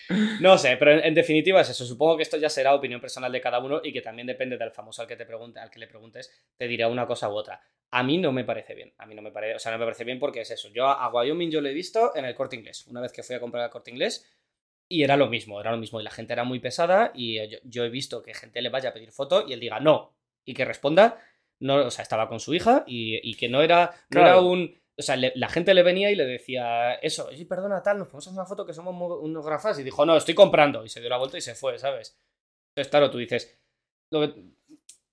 No sé, pero en, en definitiva es eso. Supongo que esto ya será opinión personal de cada uno y que también depende del famoso al que te pregunte, al que le preguntes, te dirá una cosa u otra. A mí no me parece bien. A mí no me parece, o sea, no me parece bien porque es eso. Yo a, Wyoming yo lo he visto en el corte inglés. Una vez que fui a comprar el corte inglés. Y era lo mismo, era lo mismo. Y la gente era muy pesada. Y yo, yo he visto que gente le vaya a pedir foto y él diga no. Y que responda. No, o sea, estaba con su hija y, y que no era, no era un. O sea, le- la gente le venía y le decía eso, oye, perdona, tal, nos podemos hacer una foto que somos mo- unos grafas. Y dijo, no, estoy comprando. Y se dio la vuelta y se fue, ¿sabes? Entonces, claro, tú dices, lo que-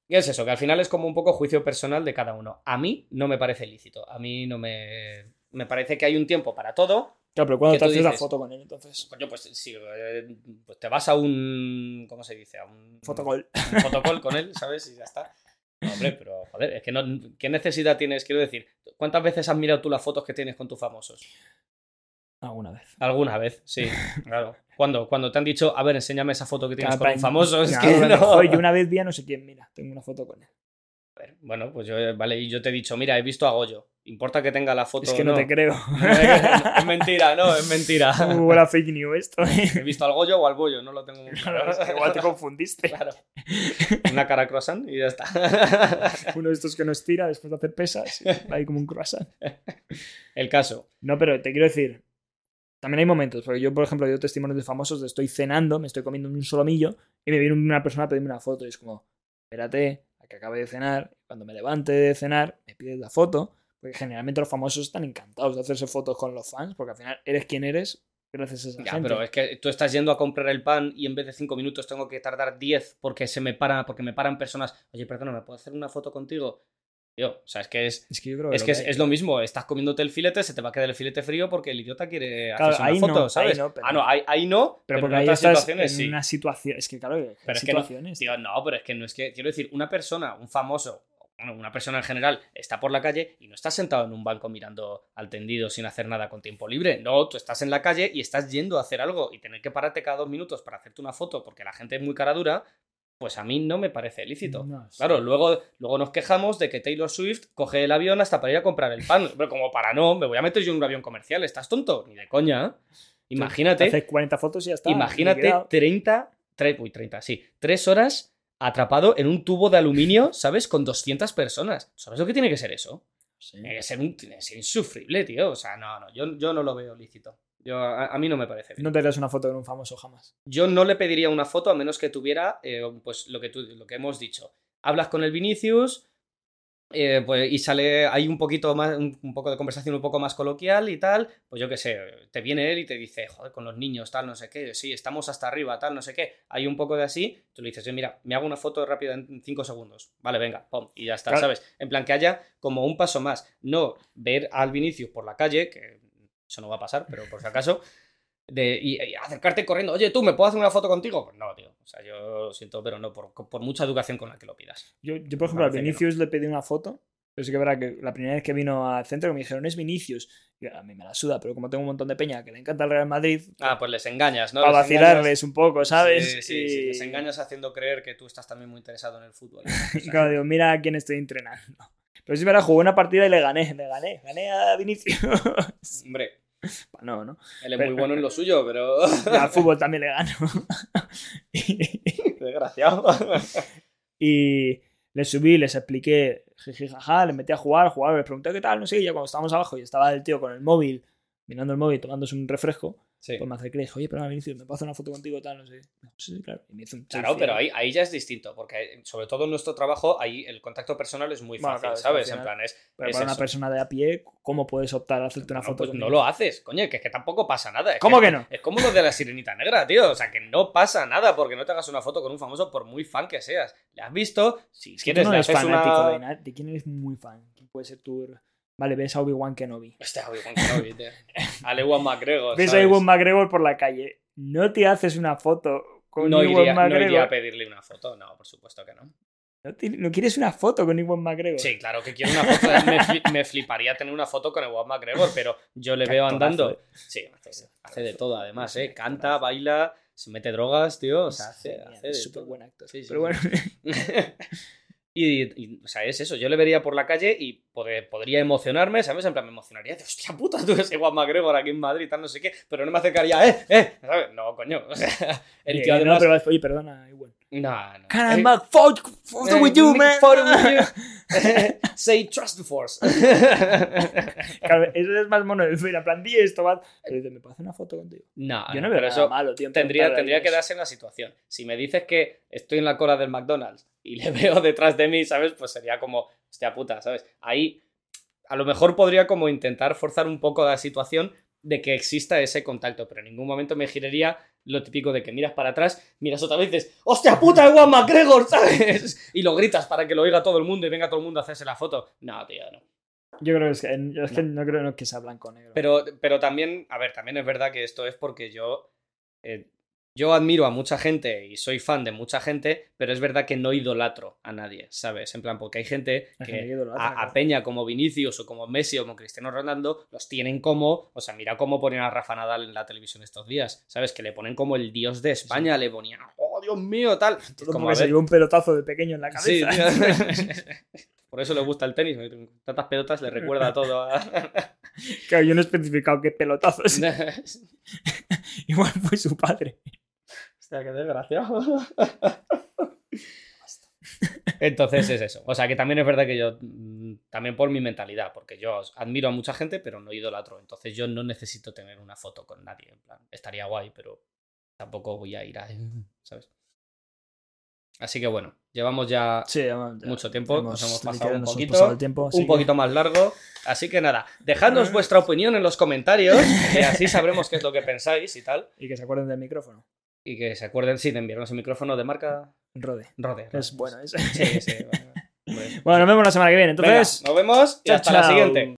¿qué es eso? Que al final es como un poco juicio personal de cada uno. A mí no me parece lícito. A mí no me. Me parece que hay un tiempo para todo. Claro, pero cuando ¿Qué te haces la foto con él, entonces. Coño, pues sí, eh, pues te vas a un. ¿Cómo se dice? A un. Fotocall. un fotocall con él, ¿sabes? Y ya está. No, hombre, pero joder, es que no. ¿Qué necesidad tienes? Quiero decir, ¿cuántas veces has mirado tú las fotos que tienes con tus famosos? Alguna vez. Alguna vez, sí, claro. ¿Cuándo? Cuando te han dicho, a ver, enséñame esa foto que tienes con un famoso. Es Claro, que no. dijo, "Oye, yo una vez vi a no sé quién, mira, tengo una foto con él. A ver, bueno, pues yo, vale, y yo te he dicho, mira, he visto a Goyo. ¿Importa que tenga la foto? Es que o no, te creo. es mentira, no, es mentira. Muy buena fake news esto. ¿eh? He visto al Goyo o al Bollo, no lo tengo muy claro. Igual te confundiste. Claro. Una cara croissant y ya está. Uno de estos que nos tira después de hacer pesas. Ahí como un croissant. El caso. No, pero te quiero decir. También hay momentos, porque yo, por ejemplo, yo testimonios de famosos de estoy cenando, me estoy comiendo un solomillo y me viene una persona a pedirme una foto y es como, espérate a que acabe de cenar, cuando me levante de cenar me pides la foto, porque generalmente los famosos están encantados de hacerse fotos con los fans, porque al final eres quien eres gracias a esa Ya, gente. pero es que tú estás yendo a comprar el pan y en vez de cinco minutos tengo que tardar 10 porque se me para, porque me paran personas. Oye, perdona, ¿me puedo hacer una foto contigo? Tío, o sea, es que es, Es que yo creo que es, lo que es, lo mismo. Estás comiéndote el filete, se te va a quedar el filete frío porque el idiota quiere Claro, hacerse ahí una foto, no, ahí ¿sabes? no, pero- ah, no, ahí, ahí no, Pero pero, porque en otras estás situaciones en sí. una situación. Es que, claro, hay Pero es que no, situaciones. Tío, no, pero es que no es que. Quiero decir, una persona, un famoso, una persona en general, está por la calle y no está sentado en un banco mirando al tendido sin hacer nada con tiempo libre. No, tú estás en la calle y estás yendo a hacer algo y tener que pararte cada dos minutos para hacerte una foto porque la gente es muy cara dura, pues a mí no me parece lícito. No. Claro, luego, luego nos quejamos de que Taylor Swift coge el avión hasta para ir a comprar el pan. Pero como para no, me voy a meter yo en un avión comercial. ¿Estás tonto? Ni de coña. Imagínate. Haces 40 fotos y ya está. Imagínate liquidado. 30, tre- uy, 30, sí, 3 horas atrapado en un tubo de aluminio, ¿sabes? Con 200 personas. ¿Sabes lo que tiene que ser eso? Sí. Tiene que ser, un- tiene que ser insufrible, tío. O sea, no, no, yo, yo no lo veo lícito. Yo, a, a mí no me parece bien. No te harías una foto con un famoso jamás. Yo no le pediría una foto a menos que tuviera, eh, pues lo que, tú, lo que hemos dicho. Hablas con el Vinicius eh, pues, y sale, hay un poquito más, un, un poco de conversación un poco más coloquial y tal. Pues yo qué sé, te viene él y te dice, joder, con los niños, tal, no sé qué, sí, estamos hasta arriba, tal, no sé qué. Hay un poco de así, tú le dices, "Oye, mira, me hago una foto rápida en 5 segundos. Vale, venga, pum, y ya está, Claro. ¿sabes? En plan que haya como un paso más. No ver al Vinicius por la calle, que eso no va a pasar, pero por si acaso de y, y acercarte corriendo, oye, tú, ¿me puedo hacer una foto contigo? Pues no, tío. O sea, yo lo siento, pero no, por, por mucha educación con la que lo pidas. Yo, yo por ejemplo, a Vinicius le pedí una foto. Pero sí que verdad que la primera vez que vino al centro me dijeron, es Vinicius. Y a mí me la suda, pero como tengo un montón de peña que le encanta el Real Madrid, Ah, pues les engañas, ¿no? para Les engañas- vacilarles un poco, ¿sabes? Sí, sí, Y- sí, les engañas haciendo creer que tú estás también muy interesado en el fútbol. O Y sea, claro, digo, mira a quién estoy entrenando. Pero sí, verdad, jugué una partida y le gané, le gané, gané a Vinicius. Hombre, no, ¿no? él es Pero- muy bueno en lo suyo, pero. Al fútbol también le gano. Desgraciado. y les subí, les expliqué, jiji, jaja, les metí a jugar, jugar, les pregunté qué tal, no sé, y ya cuando estábamos abajo y estaba el tío con el móvil, mirando el móvil, tomándose un refresco, Sí. pues me acerqué y le dije, oye, perdona, Vinicius, ¿me puedo hacer una foto contigo tal? No sé. Sí, sí, claro. Y me hizo un Claro, pero ahí, ahí ya es distinto, porque sobre todo en nuestro trabajo, ahí el contacto personal es muy Bueno, fácil, claro, ¿sabes? En plan, es. Pero es para una persona de a pie, ¿cómo puedes optar a hacerte una foto pues no lo haces, coño, que es que tampoco pasa nada. Es ¿Cómo que no? Es como lo de la sirenita negra, tío. O sea, que no pasa nada porque no te hagas una foto con un famoso por muy fan que seas. ¿Le has visto? Si quieres, no le haces una... de, de quién eres muy fan. ¿Quién puede ser tu... Vale, ves a Obi-Wan Kenobi. Hostia, Obi-Wan Kenobi, tío. A Ewan McGregor, Ves a. Ewan McGregor por la calle. No te haces una foto con no, Ewan iría, no McGregor. iría a pedirle una foto, no, por supuesto que no. ¿No, te- no quieres una foto con Ewan McGregor? Sí, claro que quiero una foto. Me, fli- me fliparía tener una foto con Ewan McGregor, pero yo le veo andando. eh. Sí, hace, hace de todo, además, ¿eh? Canta, baila, se mete drogas, tío. O sea, Es hace, hace de súper todo. buen actor. Sí, sí, Pero bueno, y, y, o sea, es eso. Yo le vería por la calle y pod- podría emocionarme, ¿sabes? En plan, me emocionaría de hostia puta, tú eres igual McGregor aquí en Madrid, tal, no sé qué, pero no me acercaría, ¡eh! ¡eh! ¿sabes? No, coño. O sea, el eh, tío no, además. pero, oye, perdona, Ewan. No, no. Can I Eh, make eh, with you, make man? with you. Say trust the force. Claro, eso es más mono. Mira, plan, di esto, va. ¿me puedo hacer una foto contigo? no, Yo no, no veo nada eso malo, tío. en tendría, tendría que darse en la situación. Si me dices que estoy en la cola del McDonald's y le veo detrás de mí, ¿sabes? Pues sería como, hostia puta, ¿sabes? Ahí a lo mejor podría como intentar forzar un poco la situación de que exista ese contacto, pero en ningún momento me giraría lo típico de que miras para atrás, miras otra vez y dices, ¡hostia puta, Ewan McGregor! ¿sabes? Y lo gritas para que lo oiga todo el mundo y venga todo el mundo a hacerse la foto. No, tío, no. Yo creo que es que, es que no. creo que sea blanco-negro. Pero, pero también, a ver, también es verdad que esto es porque yo. eh, yo admiro a mucha gente y soy fan de mucha gente, pero es verdad que no idolatro a nadie, ¿sabes? En plan, porque hay gente que que idolatra, a. Peña como Vinicius o como Messi o como Cristiano Ronaldo los tienen como, o sea, mira cómo ponen a Rafa Nadal en la televisión estos días, ¿sabes? Que le ponen como el dios de España, le ponían, oh Dios mío, tal. Todo como, a se llevó un pelotazo de pequeño en la cabeza. Por eso le gusta el tenis, tantas pelotas le recuerda a todo. a- claro, yo no he especificado qué pelotazos. Igual fue su padre. Hostia, qué desgraciado. Entonces es eso. O sea que también es verdad que yo, mm, también por mi mentalidad, porque yo admiro a mucha gente, pero no idolatro. Entonces yo no necesito tener una foto con nadie. En plan, estaría guay, pero tampoco voy a ir a. ¿Sabes? Así que bueno, llevamos ya Sí, ya- ya mucho tiempo. hemos- Nos hemos pasado un poquito. pasado el tiempo, así un que- poquito más largo. Así que nada, dejadnos vuestra opinión en los comentarios y así sabremos qué es lo que pensáis y tal. Y que se acuerden del micrófono. Y que se acuerden, sí, de enviarnos el micrófono de marca Rode. Rode. Es bueno, es. Sí, sí. Bueno, nos vemos la semana que viene. venga, Entonces, nos vemos y chao, hasta la siguiente.